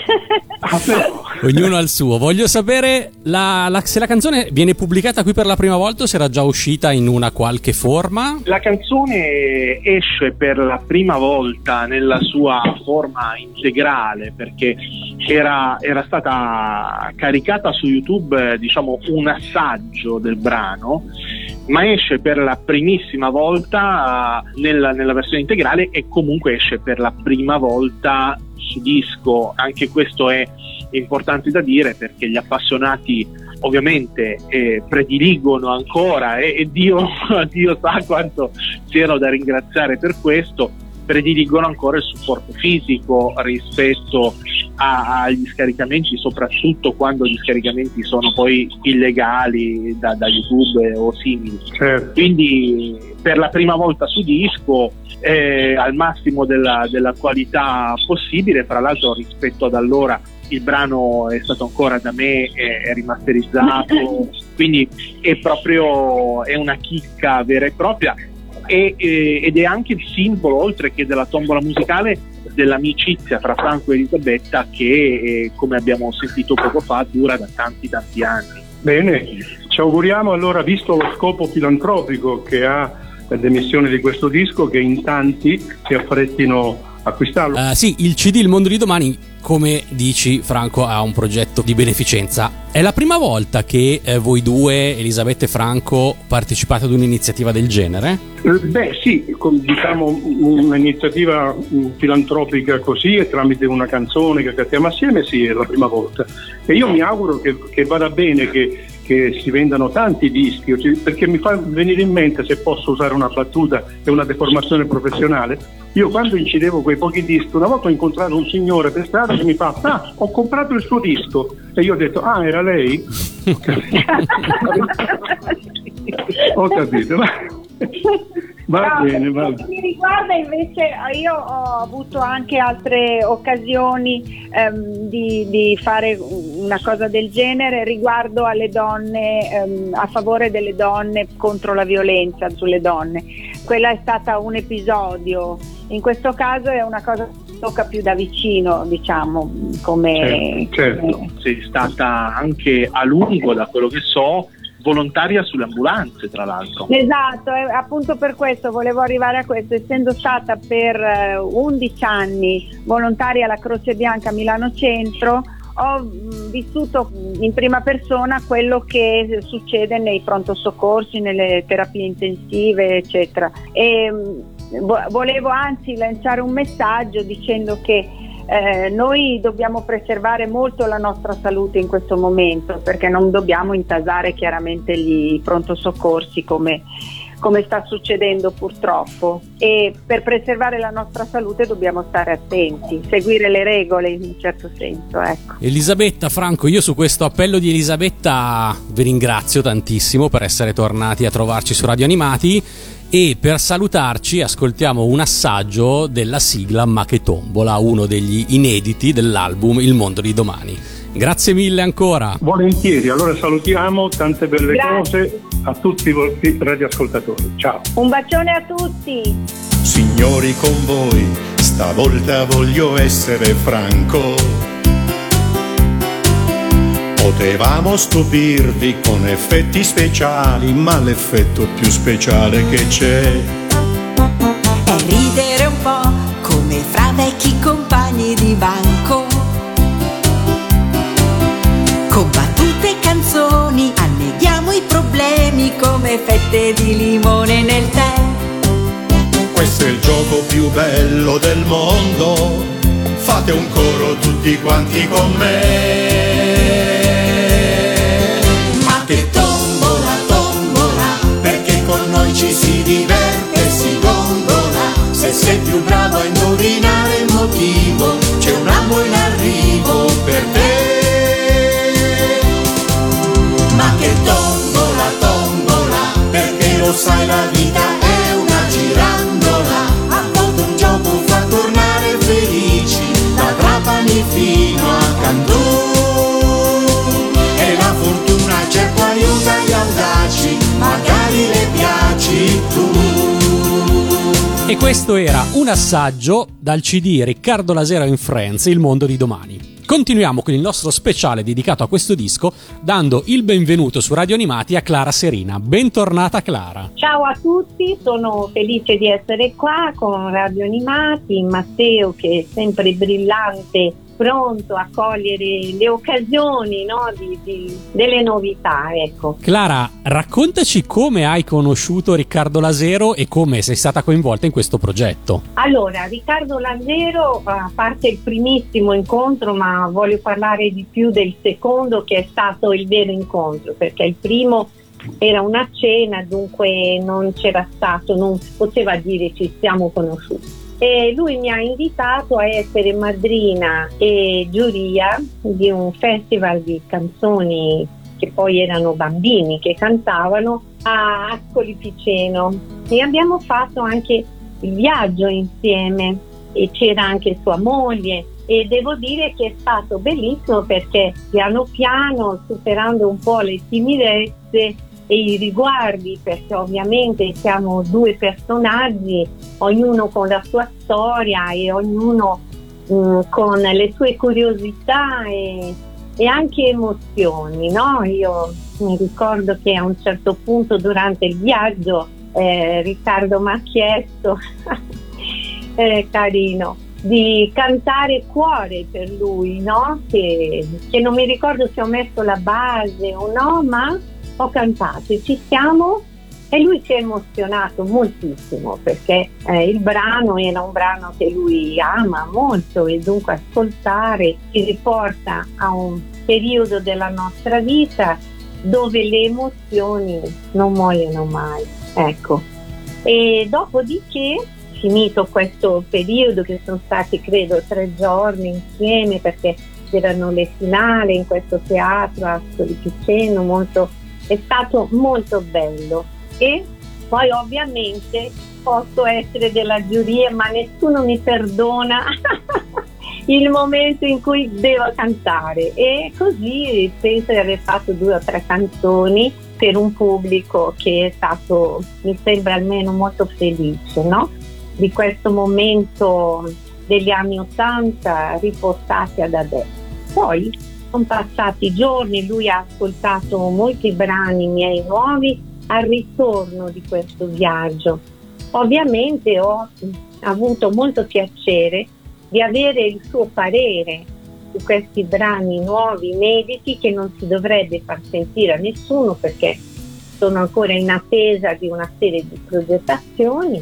Ah, però- Ognuno al suo. Voglio sapere la- la- se la canzone viene pubblicata qui per la prima volta o se era già uscita in una qualche forma. La canzone esce per la prima volta nella sua forma integrale perché era, era stata caricata su YouTube diciamo un assaggio del brano ma esce per la primissima volta eh, nella, nella versione integrale e comunque esce per la prima volta su disco anche questo è importante da dire perché gli appassionati ovviamente eh, prediligono ancora e, e Dio, Dio sa quanto siano da ringraziare per questo prediligono ancora il supporto fisico rispetto a- agli scaricamenti soprattutto quando gli scaricamenti sono poi illegali da, da YouTube o simili certo. quindi per la prima volta su disco eh, al massimo della, della qualità possibile fra l'altro rispetto ad allora il brano è stato ancora da me è, è rimasterizzato quindi è proprio è una chicca vera e propria e- e- ed è anche il simbolo oltre che della tombola musicale dell'amicizia tra Franco e Elisabetta che eh, come abbiamo sentito poco fa dura da tanti tanti anni Bene, ci auguriamo allora, visto lo scopo filantropico che ha l'emissione di questo disco, che in tanti si affrettino acquistarlo. Uh, sì, il CD Il mondo di domani, come dici Franco, ha un progetto di beneficenza. È la prima volta che eh, voi due, Elisabetta e Franco, partecipate ad un'iniziativa del genere? Eh, beh sì, con, diciamo un'iniziativa mm, filantropica così e tramite una canzone che cantiamo assieme, sì, è la prima volta. E io mi auguro che, che vada bene, che che si vendano tanti dischi, perché mi fa venire in mente, se posso usare una battuta e una deformazione professionale, io quando incidevo quei pochi dischi, una volta ho incontrato un signore per strada che mi fa, ah, ho comprato il suo disco, e io ho detto, ah, era lei? ho capito. Va no, bene, va bene. mi riguarda invece io ho avuto anche altre occasioni ehm, di, di, fare una cosa del genere riguardo alle donne, ehm, a favore delle donne contro la violenza sulle donne. Quella è stata un episodio, in questo caso è una cosa che tocca più da vicino, diciamo, come... Certo, certo. sei stata anche a lungo, da quello che so, volontaria sulle ambulanze, tra l'altro. Esatto, appunto per questo volevo arrivare a questo, essendo stata per 11 eh, anni volontaria alla Croce Bianca Milano Centro, ho mm, vissuto in prima persona quello che succede nei pronto soccorsi, nelle terapie intensive, eccetera. E mm, volevo anzi lanciare un messaggio dicendo che eh, noi dobbiamo preservare molto la nostra salute in questo momento perché non dobbiamo intasare chiaramente gli pronto soccorsi come, come sta succedendo purtroppo e per preservare la nostra salute dobbiamo stare attenti, seguire le regole in un certo senso. Ecco. Elisabetta, Franco, io su questo appello di Elisabetta vi ringrazio tantissimo per essere tornati a trovarci su Radio Animati e per salutarci ascoltiamo un assaggio della sigla Ma che tombola, uno degli inediti dell'album Il mondo di domani. Grazie mille ancora. Volentieri, allora salutiamo tante belle Grazie. cose a tutti i vostri radioascoltatori. Ciao. Un bacione a tutti. Signori con voi, stavolta voglio essere franco Potevamo stupirvi con effetti speciali, ma l'effetto più speciale che c'è è ridere un po' come fra vecchi compagni di banco. Con battute e canzoni anneghiamo i problemi come fette di limone nel tè. Questo è il gioco più bello del mondo, fate un coro tutti quanti con me. Se sei più bravo a indovinare il motivo, c'è un ramo in arrivo per te. Ma che tombola, tombola, perché lo sai la vita E questo era un assaggio dal CD Riccardo Lasera in Friends, Il mondo di domani. Continuiamo con il nostro speciale dedicato a questo disco dando il benvenuto su Radio Animati a Clara Serina. Bentornata Clara. Ciao a tutti, sono felice di essere qua con Radio Animati, Matteo che è sempre brillante pronto a cogliere le occasioni no, di, di, delle novità. Ecco. Clara, raccontaci come hai conosciuto Riccardo Lasero e come sei stata coinvolta in questo progetto. Allora, Riccardo Lasero, a parte il primissimo incontro, ma voglio parlare di più del secondo che è stato il vero incontro, perché il primo era una cena, dunque non c'era stato, non si poteva dire ci siamo conosciuti e lui mi ha invitato a essere madrina e giuria di un festival di canzoni che poi erano bambini che cantavano a Ascoli Piceno. E abbiamo fatto anche il viaggio insieme e c'era anche sua moglie. E devo dire che è stato bellissimo perché piano piano superando un po' le timidezze e i riguardi perché ovviamente siamo due personaggi, ognuno con la sua storia e ognuno mh, mm, con le sue curiosità e, e anche emozioni, no? Io mi ricordo che a un certo punto durante il viaggio eh, Riccardo mi ha chiesto, eh, carino, di cantare cuore per lui, no? Che, che, non mi ricordo se ho messo la base o no, ma ho cantato ci siamo e lui si è emozionato moltissimo perché eh, il brano era un brano che lui ama molto e dunque ascoltare ci riporta a un periodo della nostra vita dove le emozioni non muoiono mai. Ecco. E dopodiché, finito questo periodo, che sono stati credo tre giorni insieme perché c'erano le finali in questo teatro a Piceno, molto, è stato molto bello. E poi ovviamente posso essere della giuria, ma nessuno mi perdona il momento in cui devo cantare e così penso di aver fatto due o tre canzoni per un pubblico che è stato, mi sembra almeno molto felice, no? Di questo momento degli anni Ottanta riportati ad adesso. Poi sono passati giorni, lui ha ascoltato molti brani miei nuovi al ritorno di questo viaggio. Ovviamente ho avuto molto piacere di avere il suo parere su questi brani nuovi, inediti, che non si dovrebbe far sentire a nessuno perché sono ancora in attesa di una serie di progettazioni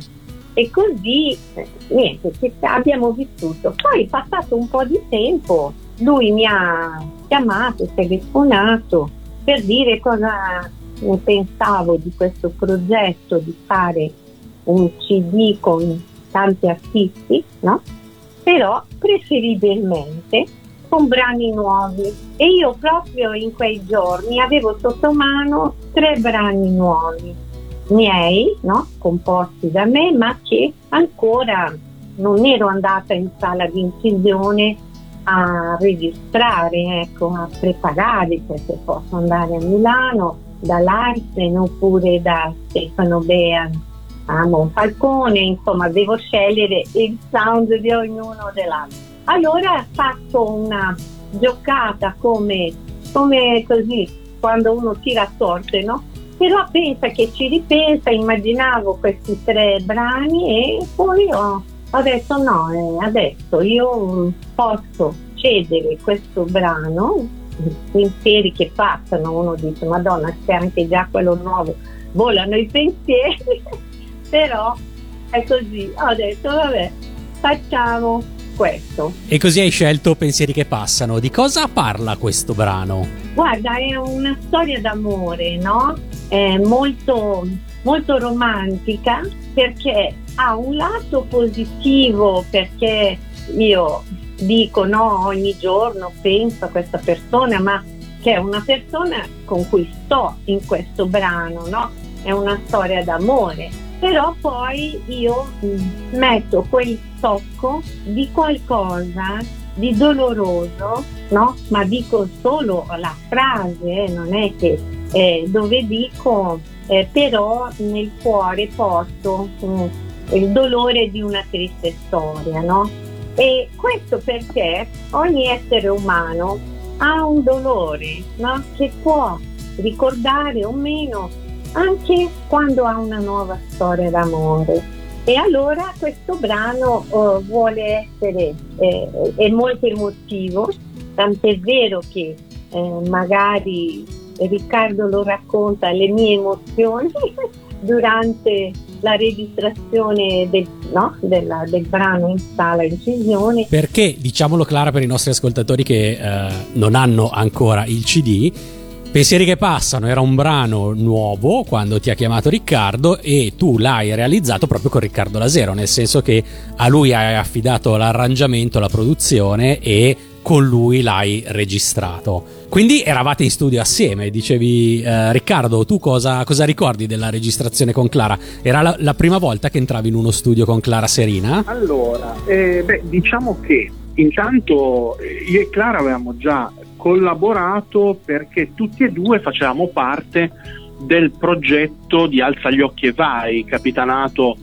e così eh, niente, abbiamo vissuto. Poi passato un po' di tempo, lui mi ha chiamato, telefonato per dire cosa pensavo di questo progetto di fare un CD con tanti artisti, no? però preferibilmente con brani nuovi e io proprio in quei giorni avevo sotto mano tre brani nuovi miei, no? composti da me, ma che ancora non ero andata in sala di incisione a registrare, ecco, a preparare perché posso andare a Milano dall'Arsen oppure da Stefano Bean a Monfalcone, insomma devo scegliere il sound di ognuno dell'altro. Allora faccio una giocata come, come così, quando uno tira a sorte, no? Però pensa che ci ripensa, immaginavo questi tre brani e poi ho, ho detto no, eh, adesso io posso cedere questo brano, i pensieri che passano, uno dice Madonna c'è anche già quello nuovo, volano i pensieri però è così, ho detto vabbè, facciamo questo. E così hai scelto Pensieri che passano. Di cosa parla questo brano? Guarda, è una storia d'amore, no? È molto, molto romantica perché ha un lato positivo perché io dico no, ogni giorno penso a questa persona, ma che è una persona con cui sto in questo brano, no? È una storia d'amore però poi io mm, metto quel tocco di qualcosa di doloroso, no? Ma dico solo la frase, eh, non è che eh, dove dico eh, però nel cuore porto mm, il dolore di una triste storia, no? E questo perché ogni essere umano ha un dolore, no? Che può ricordare o meno anche quando ha una nuova storia d'amore. E allora questo brano uh, vuole essere eh, è molto emotivo, tant'è vero che eh, magari Riccardo lo racconta le mie emozioni durante la registrazione del, no, della, del brano in sala incisione. Perché, diciamolo Clara per i nostri ascoltatori che eh, non hanno ancora il CD, Pensieri che passano era un brano nuovo quando ti ha chiamato Riccardo e tu l'hai realizzato proprio con Riccardo Lasero, nel senso che a lui hai affidato l'arrangiamento, la produzione e con lui l'hai registrato. Quindi eravate in studio assieme, dicevi eh, Riccardo, tu cosa, cosa, ricordi della registrazione con Clara? Era la, la, prima volta che entravi in uno studio con Clara Serina? Allora, eh, beh, diciamo che intanto eh, io e Clara avevamo già collaborato perché tutti e due facevamo parte del progetto di Alza gli occhi e vai, capitanato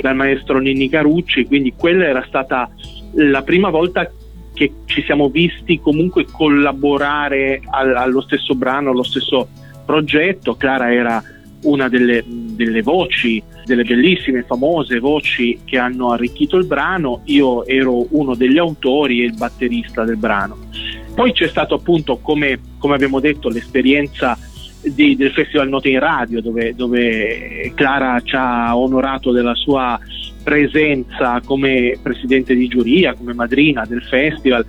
dal maestro Ninni Carucci, quindi quella era stata la prima volta che ci siamo visti comunque collaborare al, allo stesso brano, allo stesso progetto. Clara era una delle, delle voci, delle bellissime, famose voci che hanno arricchito il brano, io ero uno degli autori e il batterista del brano. Poi c'è stato appunto, come, come abbiamo detto, l'esperienza di, del Festival Note in Radio, dove, dove Clara ci ha onorato della sua presenza come presidente di giuria, come madrina del festival,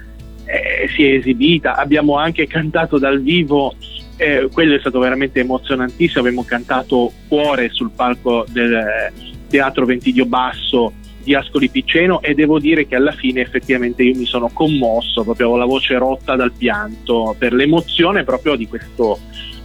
eh, si è esibita, abbiamo anche cantato dal vivo, eh, quello è stato veramente emozionantissimo, abbiamo cantato Cuore sul palco del Teatro Ventidio Basso di Ascoli Piceno e devo dire che alla fine effettivamente io mi sono commosso, proprio avevo la voce rotta dal pianto per l'emozione proprio di questo,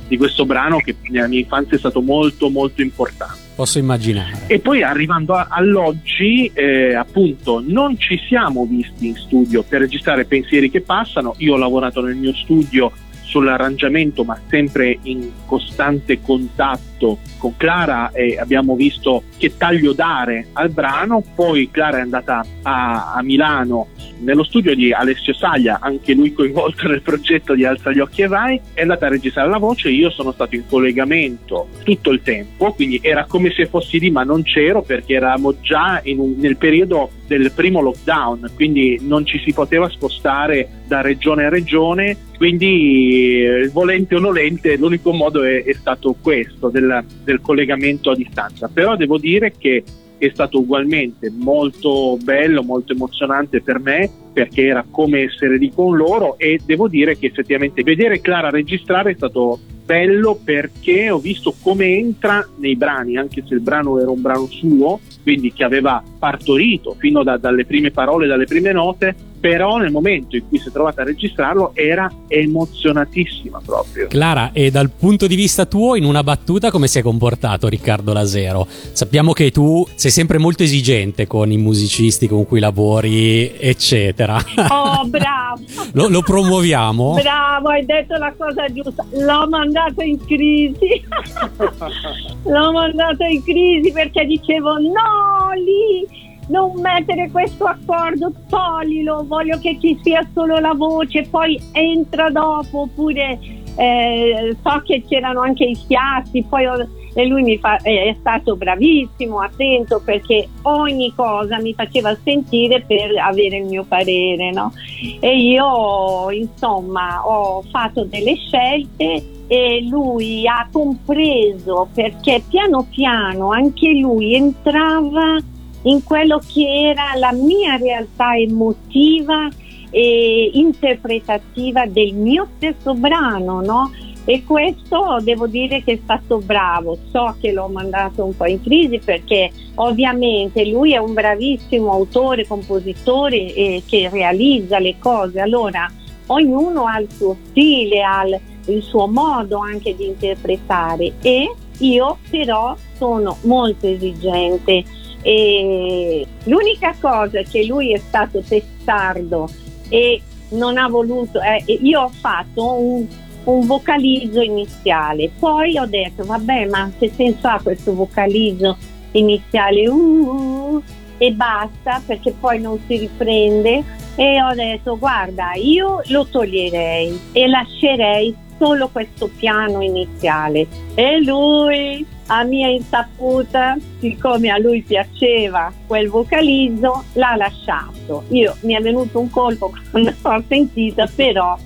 di questo brano che nella mia infanzia è stato molto molto importante. Posso immaginare. E poi arrivando a, all'oggi, eh, appunto, non ci siamo visti in studio per registrare pensieri che passano. Io ho lavorato nel mio studio sull'arrangiamento, ma sempre in costante contatto con Clara e abbiamo visto che taglio dare al brano. Poi Clara è andata a, a Milano nello studio di Alessio Saglia, anche lui coinvolto nel progetto di Alza gli occhi e vai, è andata a registrare la voce, io sono stato in collegamento tutto il tempo, quindi era come se fossi lì ma non c'ero perché eravamo già un, nel periodo del primo lockdown, quindi non ci si poteva spostare da regione a regione, quindi eh, volente o nolente l'unico modo è, è stato questo del, del collegamento a distanza, però devo dire che è stato ugualmente molto bello, molto emozionante per me perché era come essere lì con loro e devo dire che effettivamente vedere Clara registrare è stato bello perché ho visto come entra nei brani, anche se il brano era un brano suo, quindi che aveva partorito fino da, dalle prime parole, dalle prime note, però nel momento in cui si è trovata a registrarlo era emozionatissima proprio. Clara, e dal punto di vista tuo, in una battuta, come si è comportato Riccardo Lasero? Sappiamo che tu sei sempre molto esigente con i musicisti con cui lavori, eccetera. Oh, bravo! lo, lo promuoviamo? Bravo, hai detto la cosa giusta. L'ho mandato in crisi. L'ho mandato in crisi perché dicevo no, lì non mettere questo accordo, toglilo, voglio che ci sia solo la voce, poi entra dopo, oppure eh, so che c'erano anche i fiaschi, poi ho, e lui mi fa, è stato bravissimo, attento perché ogni cosa mi faceva sentire per avere il mio parere, no? E io insomma ho fatto delle scelte e lui ha compreso perché piano piano anche lui entrava in quello che era la mia realtà emotiva e interpretativa del mio stesso brano, no? E questo devo dire che è stato bravo, so che l'ho mandato un po' in crisi perché ovviamente lui è un bravissimo autore, compositore eh, che realizza le cose, allora ognuno ha il suo stile, ha il suo modo anche di interpretare e io però sono molto esigente. E l'unica cosa che lui è stato testardo e non ha voluto, eh, io ho fatto un, un, vocalizzo iniziale, poi ho detto vabbè ma che senso ha questo vocalizzo iniziale? Uh, e basta perché poi non si riprende. E ho detto guarda io lo toglierei e lascerei solo questo piano iniziale. E lui a mia insaputa, siccome a lui piaceva quel vocalizzo, l'ha lasciato. Io mi è venuto un colpo quando l'ho sentita, però...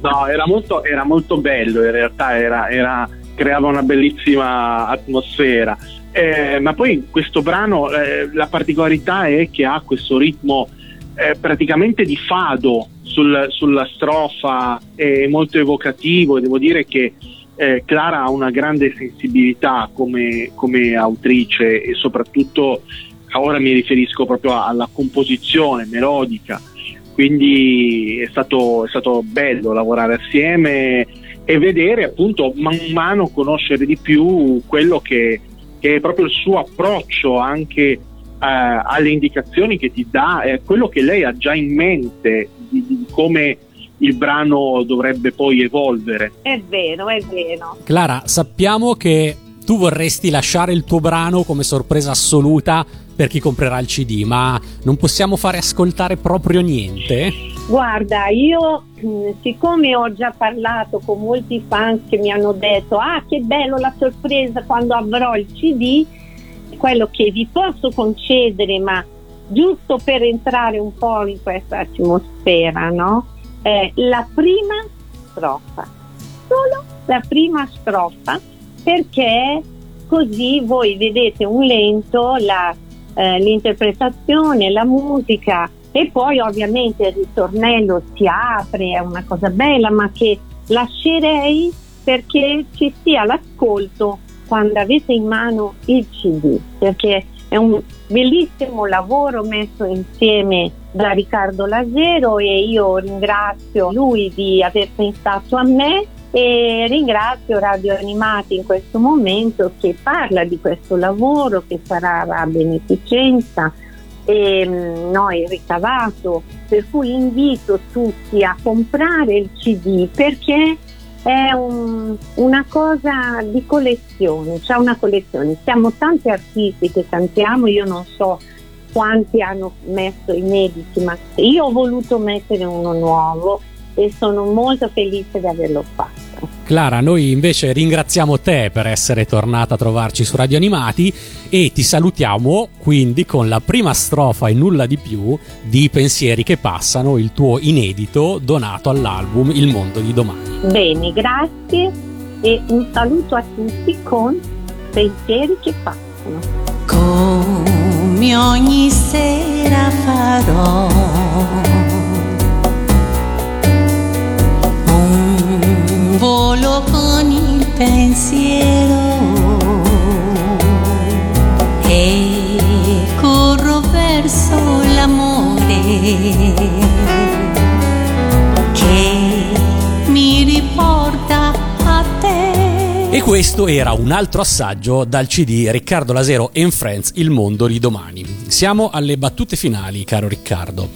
no, era molto, era molto, bello, in realtà era, era, creava una bellissima atmosfera. Eh, ma poi questo brano, eh, la particolarità è che ha questo ritmo eh, praticamente di fado sul, sulla strofa, è molto evocativo devo dire che eh, Clara ha una grande sensibilità come, come, autrice e soprattutto ora mi riferisco proprio alla composizione melodica, quindi è stato, è stato bello lavorare assieme e vedere appunto man mano conoscere di più quello che, che è proprio il suo approccio anche eh, alle indicazioni che ti dà, eh, quello che lei ha già in mente di, di come il brano dovrebbe poi evolvere. È vero, è vero. Clara, sappiamo che tu vorresti lasciare il tuo brano come sorpresa assoluta per chi comprerà il CD, ma non possiamo fare ascoltare proprio niente? Guarda, io mh, siccome ho già parlato con molti fans che mi hanno detto ah che bello la sorpresa quando avrò il CD, quello che vi posso concedere, ma giusto per entrare un po' in questa atmosfera, no? È la prima strofa, solo la prima strofa, perché così voi vedete un lento, la, eh, l'interpretazione, la musica e poi ovviamente il ritornello si apre, è una cosa bella, ma che lascerei perché ci sia l'ascolto quando avete in mano il CD, perché è un bellissimo lavoro messo insieme da Riccardo Lasero e io ringrazio lui di aver pensato a me e ringrazio Radio Animati in questo momento che parla di questo lavoro che sarà a beneficenza e mm, noi ricavato per cui invito tutti a comprare il CD perché è un, una cosa di collezione, c'è una collezione. Siamo tanti artisti che cantiamo, io non so quanti hanno messo inediti, ma io ho voluto mettere uno nuovo e sono molto felice di averlo fatto. Clara, noi invece ringraziamo te per essere tornata a trovarci su Radio Animati e ti salutiamo quindi con la prima strofa e nulla di più di Pensieri che passano, il tuo inedito donato all'album Il mondo di domani. Bene, grazie e un saluto a tutti con Pensieri che passano. Come ogni sera farò volo con il pensiero e corro verso l'amore che mi riporta a te. E questo era un altro assaggio dal CD Riccardo Lasero and Friends Il mondo di domani. Siamo alle battute finali, caro Riccardo.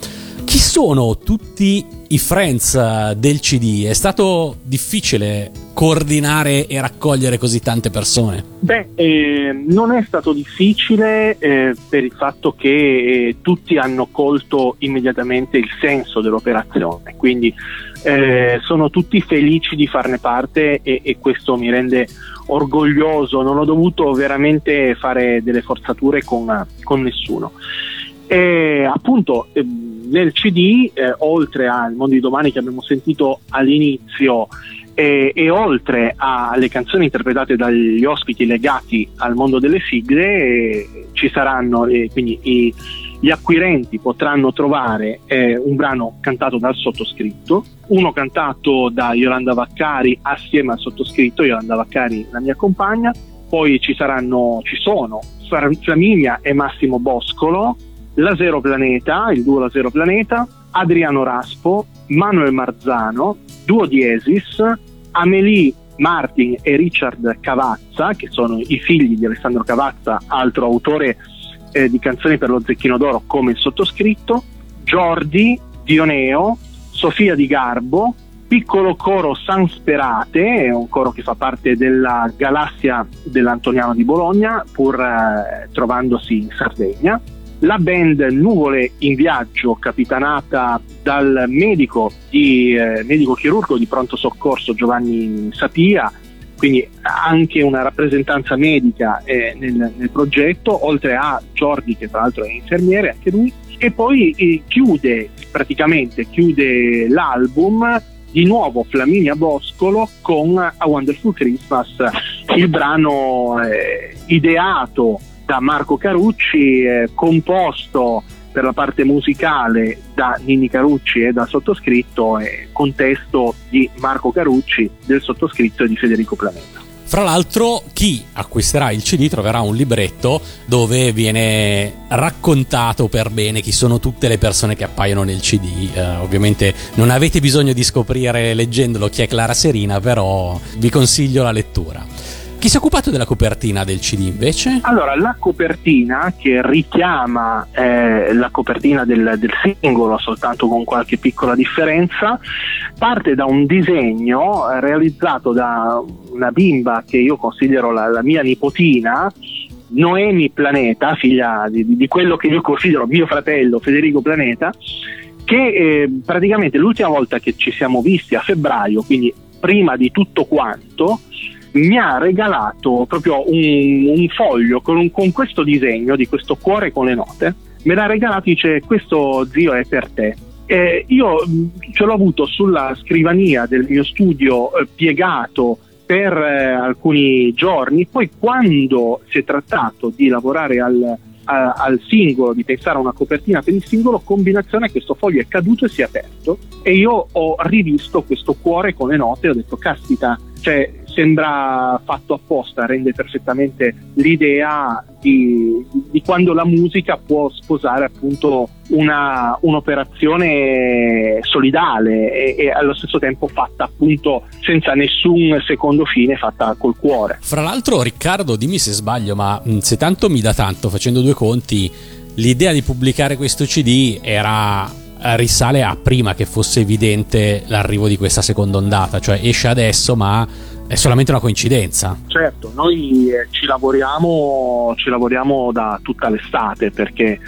Chi sono tutti i friends eh, del CD? È stato difficile coordinare e raccogliere così tante persone? Beh, eh, non è stato difficile eh, per il fatto che eh, tutti hanno colto immediatamente il senso dell'operazione, quindi eh, sono tutti felici di farne parte e, e questo mi rende orgoglioso, non ho dovuto veramente fare delle forzature con, con nessuno. E appunto eh, nel CD, eh, oltre al mondo di domani che abbiamo sentito all'inizio e, e oltre alle canzoni interpretate dagli ospiti legati al mondo delle sigle, eh, ci saranno, eh, quindi i, gli acquirenti potranno trovare eh, un brano cantato dal sottoscritto, uno cantato da Yolanda Vaccari assieme al sottoscritto, Yolanda Vaccari la mia compagna, poi ci saranno, ci sono Flaminia e Massimo Boscolo, la Zero Planeta, il duo La Zero Planeta, Adriano Raspo, Manuel Marzano, Duo Diesis, Amélie Martin e Richard Cavazza, che sono i figli di Alessandro Cavazza, altro autore eh, di canzoni per lo Zecchino d'Oro come il sottoscritto, Giordi, Dioneo, Sofia Di Garbo, piccolo coro San Sperate, un coro che fa parte della galassia dell'Antoniano di Bologna, pur eh, trovandosi in Sardegna, la band Nuvole in Viaggio, capitanata dal medico, di, eh, medico chirurgo di pronto soccorso Giovanni Sapia, quindi anche una rappresentanza medica eh, nel, nel, progetto, oltre a Giordi che tra l'altro è infermiere, anche lui, e poi eh, chiude praticamente chiude l'album di nuovo Flaminia Boscolo con A Wonderful Christmas, il brano eh, ideato da Marco Carucci, eh, composto per la parte musicale da Nini Carucci e dal sottoscritto e contesto di Marco Carucci, del sottoscritto e di Federico Planeta. Fra l'altro, chi acquisterà il CD troverà un libretto dove viene raccontato per bene chi sono tutte le persone che appaiono nel CD. Eh, ovviamente non avete bisogno di scoprire leggendolo chi è Clara Serina, però vi consiglio la lettura. Chi si è occupato della copertina del CD invece? Allora, la copertina che richiama eh, la copertina del, del, singolo, soltanto con qualche piccola differenza, parte da un disegno eh, realizzato da una bimba che io considero la, la mia nipotina, Noemi Planeta, figlia di, di, quello che io considero mio fratello Federico Planeta, che eh, praticamente l'ultima volta che ci siamo visti a febbraio, quindi prima di tutto quanto, mi ha regalato proprio un, un foglio con, un, con, questo disegno di questo cuore con le note. Me l'ha regalato e dice questo zio è per te. Eh, io ce l'ho avuto sulla scrivania del mio studio eh, piegato per eh, alcuni giorni, poi quando si è trattato di lavorare al, a, al singolo, di pensare a una copertina per il singolo, combinazione questo foglio è caduto e si è aperto e io ho rivisto questo cuore con le note e ho detto caspita, cioè sembra fatto apposta, rende perfettamente l'idea di, di, quando la musica può sposare appunto una, un'operazione solidale e, e, allo stesso tempo fatta appunto senza nessun secondo fine, fatta col cuore. Fra l'altro Riccardo, dimmi se sbaglio, ma se tanto mi dà tanto facendo due conti, l'idea di pubblicare questo CD era eh, risale a prima che fosse evidente l'arrivo di questa seconda ondata, cioè esce adesso ma è solamente una coincidenza. Certo, noi eh, ci lavoriamo, ci lavoriamo da tutta l'estate perché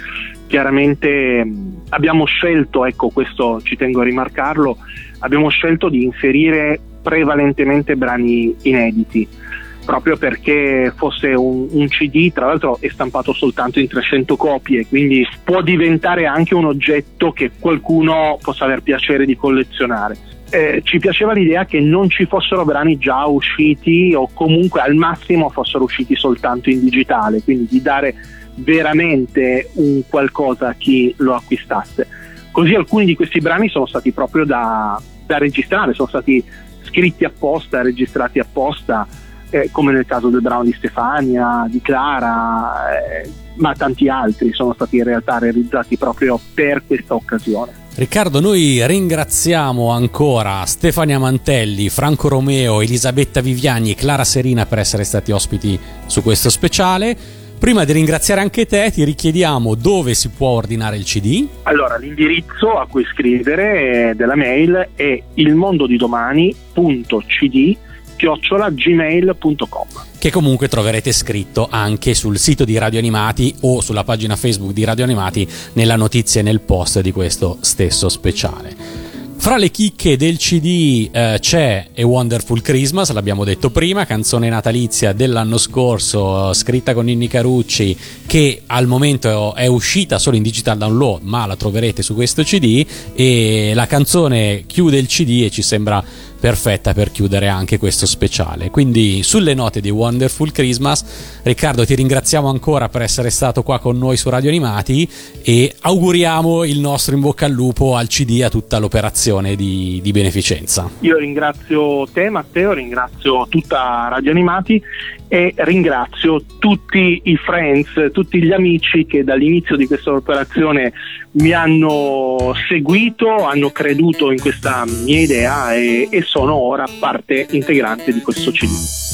chiaramente abbiamo scelto, ecco questo ci tengo a rimarcarlo, abbiamo scelto di inserire prevalentemente brani inediti proprio perché fosse un, un, CD, tra l'altro è stampato soltanto in 300 copie, quindi può diventare anche un oggetto che qualcuno possa aver piacere di collezionare eh, ci piaceva l'idea che non ci fossero brani già usciti o comunque al massimo fossero usciti soltanto in digitale, quindi di dare veramente un qualcosa a chi lo acquistasse. Così alcuni di questi brani sono stati proprio da, da registrare, sono stati scritti apposta, registrati apposta, eh, come nel caso del brano di Stefania, di Clara, eh, ma tanti altri sono stati in realtà realizzati proprio per questa occasione. Riccardo, noi ringraziamo ancora Stefania Mantelli, Franco Romeo, Elisabetta Viviani e Clara Serina per essere stati ospiti su questo speciale. Prima di ringraziare anche te, ti richiediamo dove si può ordinare il CD. Allora, l'indirizzo a cui scrivere della mail è ilmondodidomani.cd chiocciolagmail.com che comunque troverete scritto anche sul sito di Radio Animati o sulla pagina Facebook di Radio Animati nella notizia e nel post di questo stesso speciale. Fra le chicche del CD eh, c'è A Wonderful Christmas, l'abbiamo detto prima, canzone natalizia dell'anno scorso, scritta con Ninni Carucci, che al momento è uscita solo in digital download, ma la troverete su questo CD e la canzone chiude il CD e ci sembra perfetta per chiudere anche questo speciale. Quindi sulle note di Wonderful Christmas, Riccardo ti ringraziamo ancora per essere stato qua con noi su Radio Animati e auguriamo il nostro in bocca al lupo al CD a tutta l'operazione di, di beneficenza. Io ringrazio te Matteo, ringrazio tutta Radio Animati e ringrazio tutti i friends, tutti gli amici che dall'inizio di questa operazione mi hanno seguito, hanno creduto in questa mia idea e, e sono ora parte integrante di questo CD.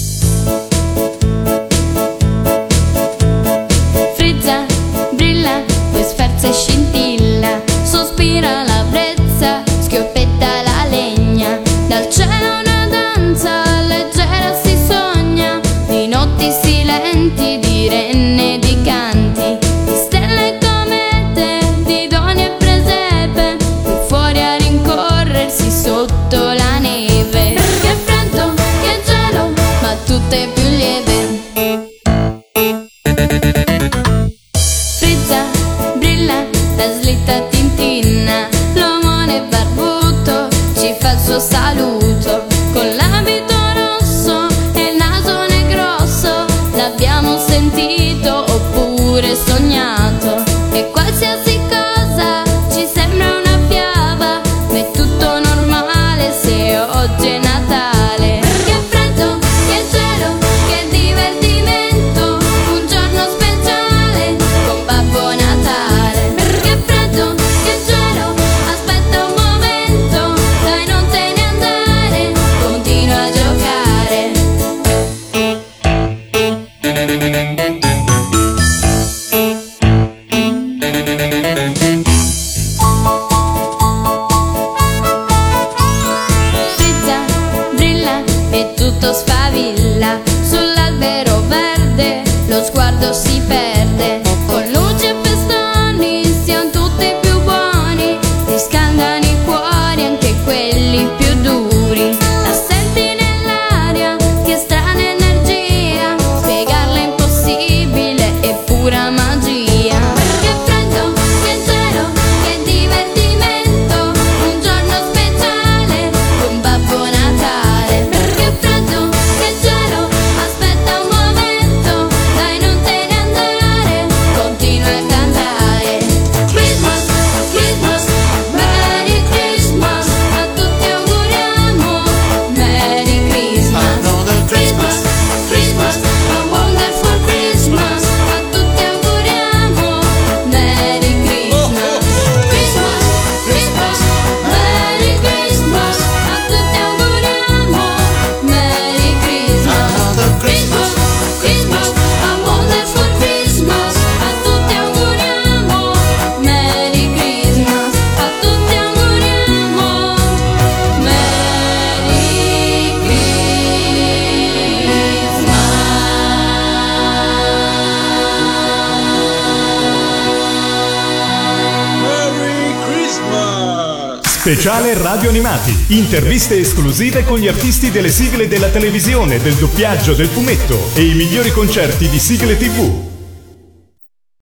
Interviste esclusive con gli artisti delle sigle della televisione, del doppiaggio, del fumetto e i migliori concerti di sigle TV.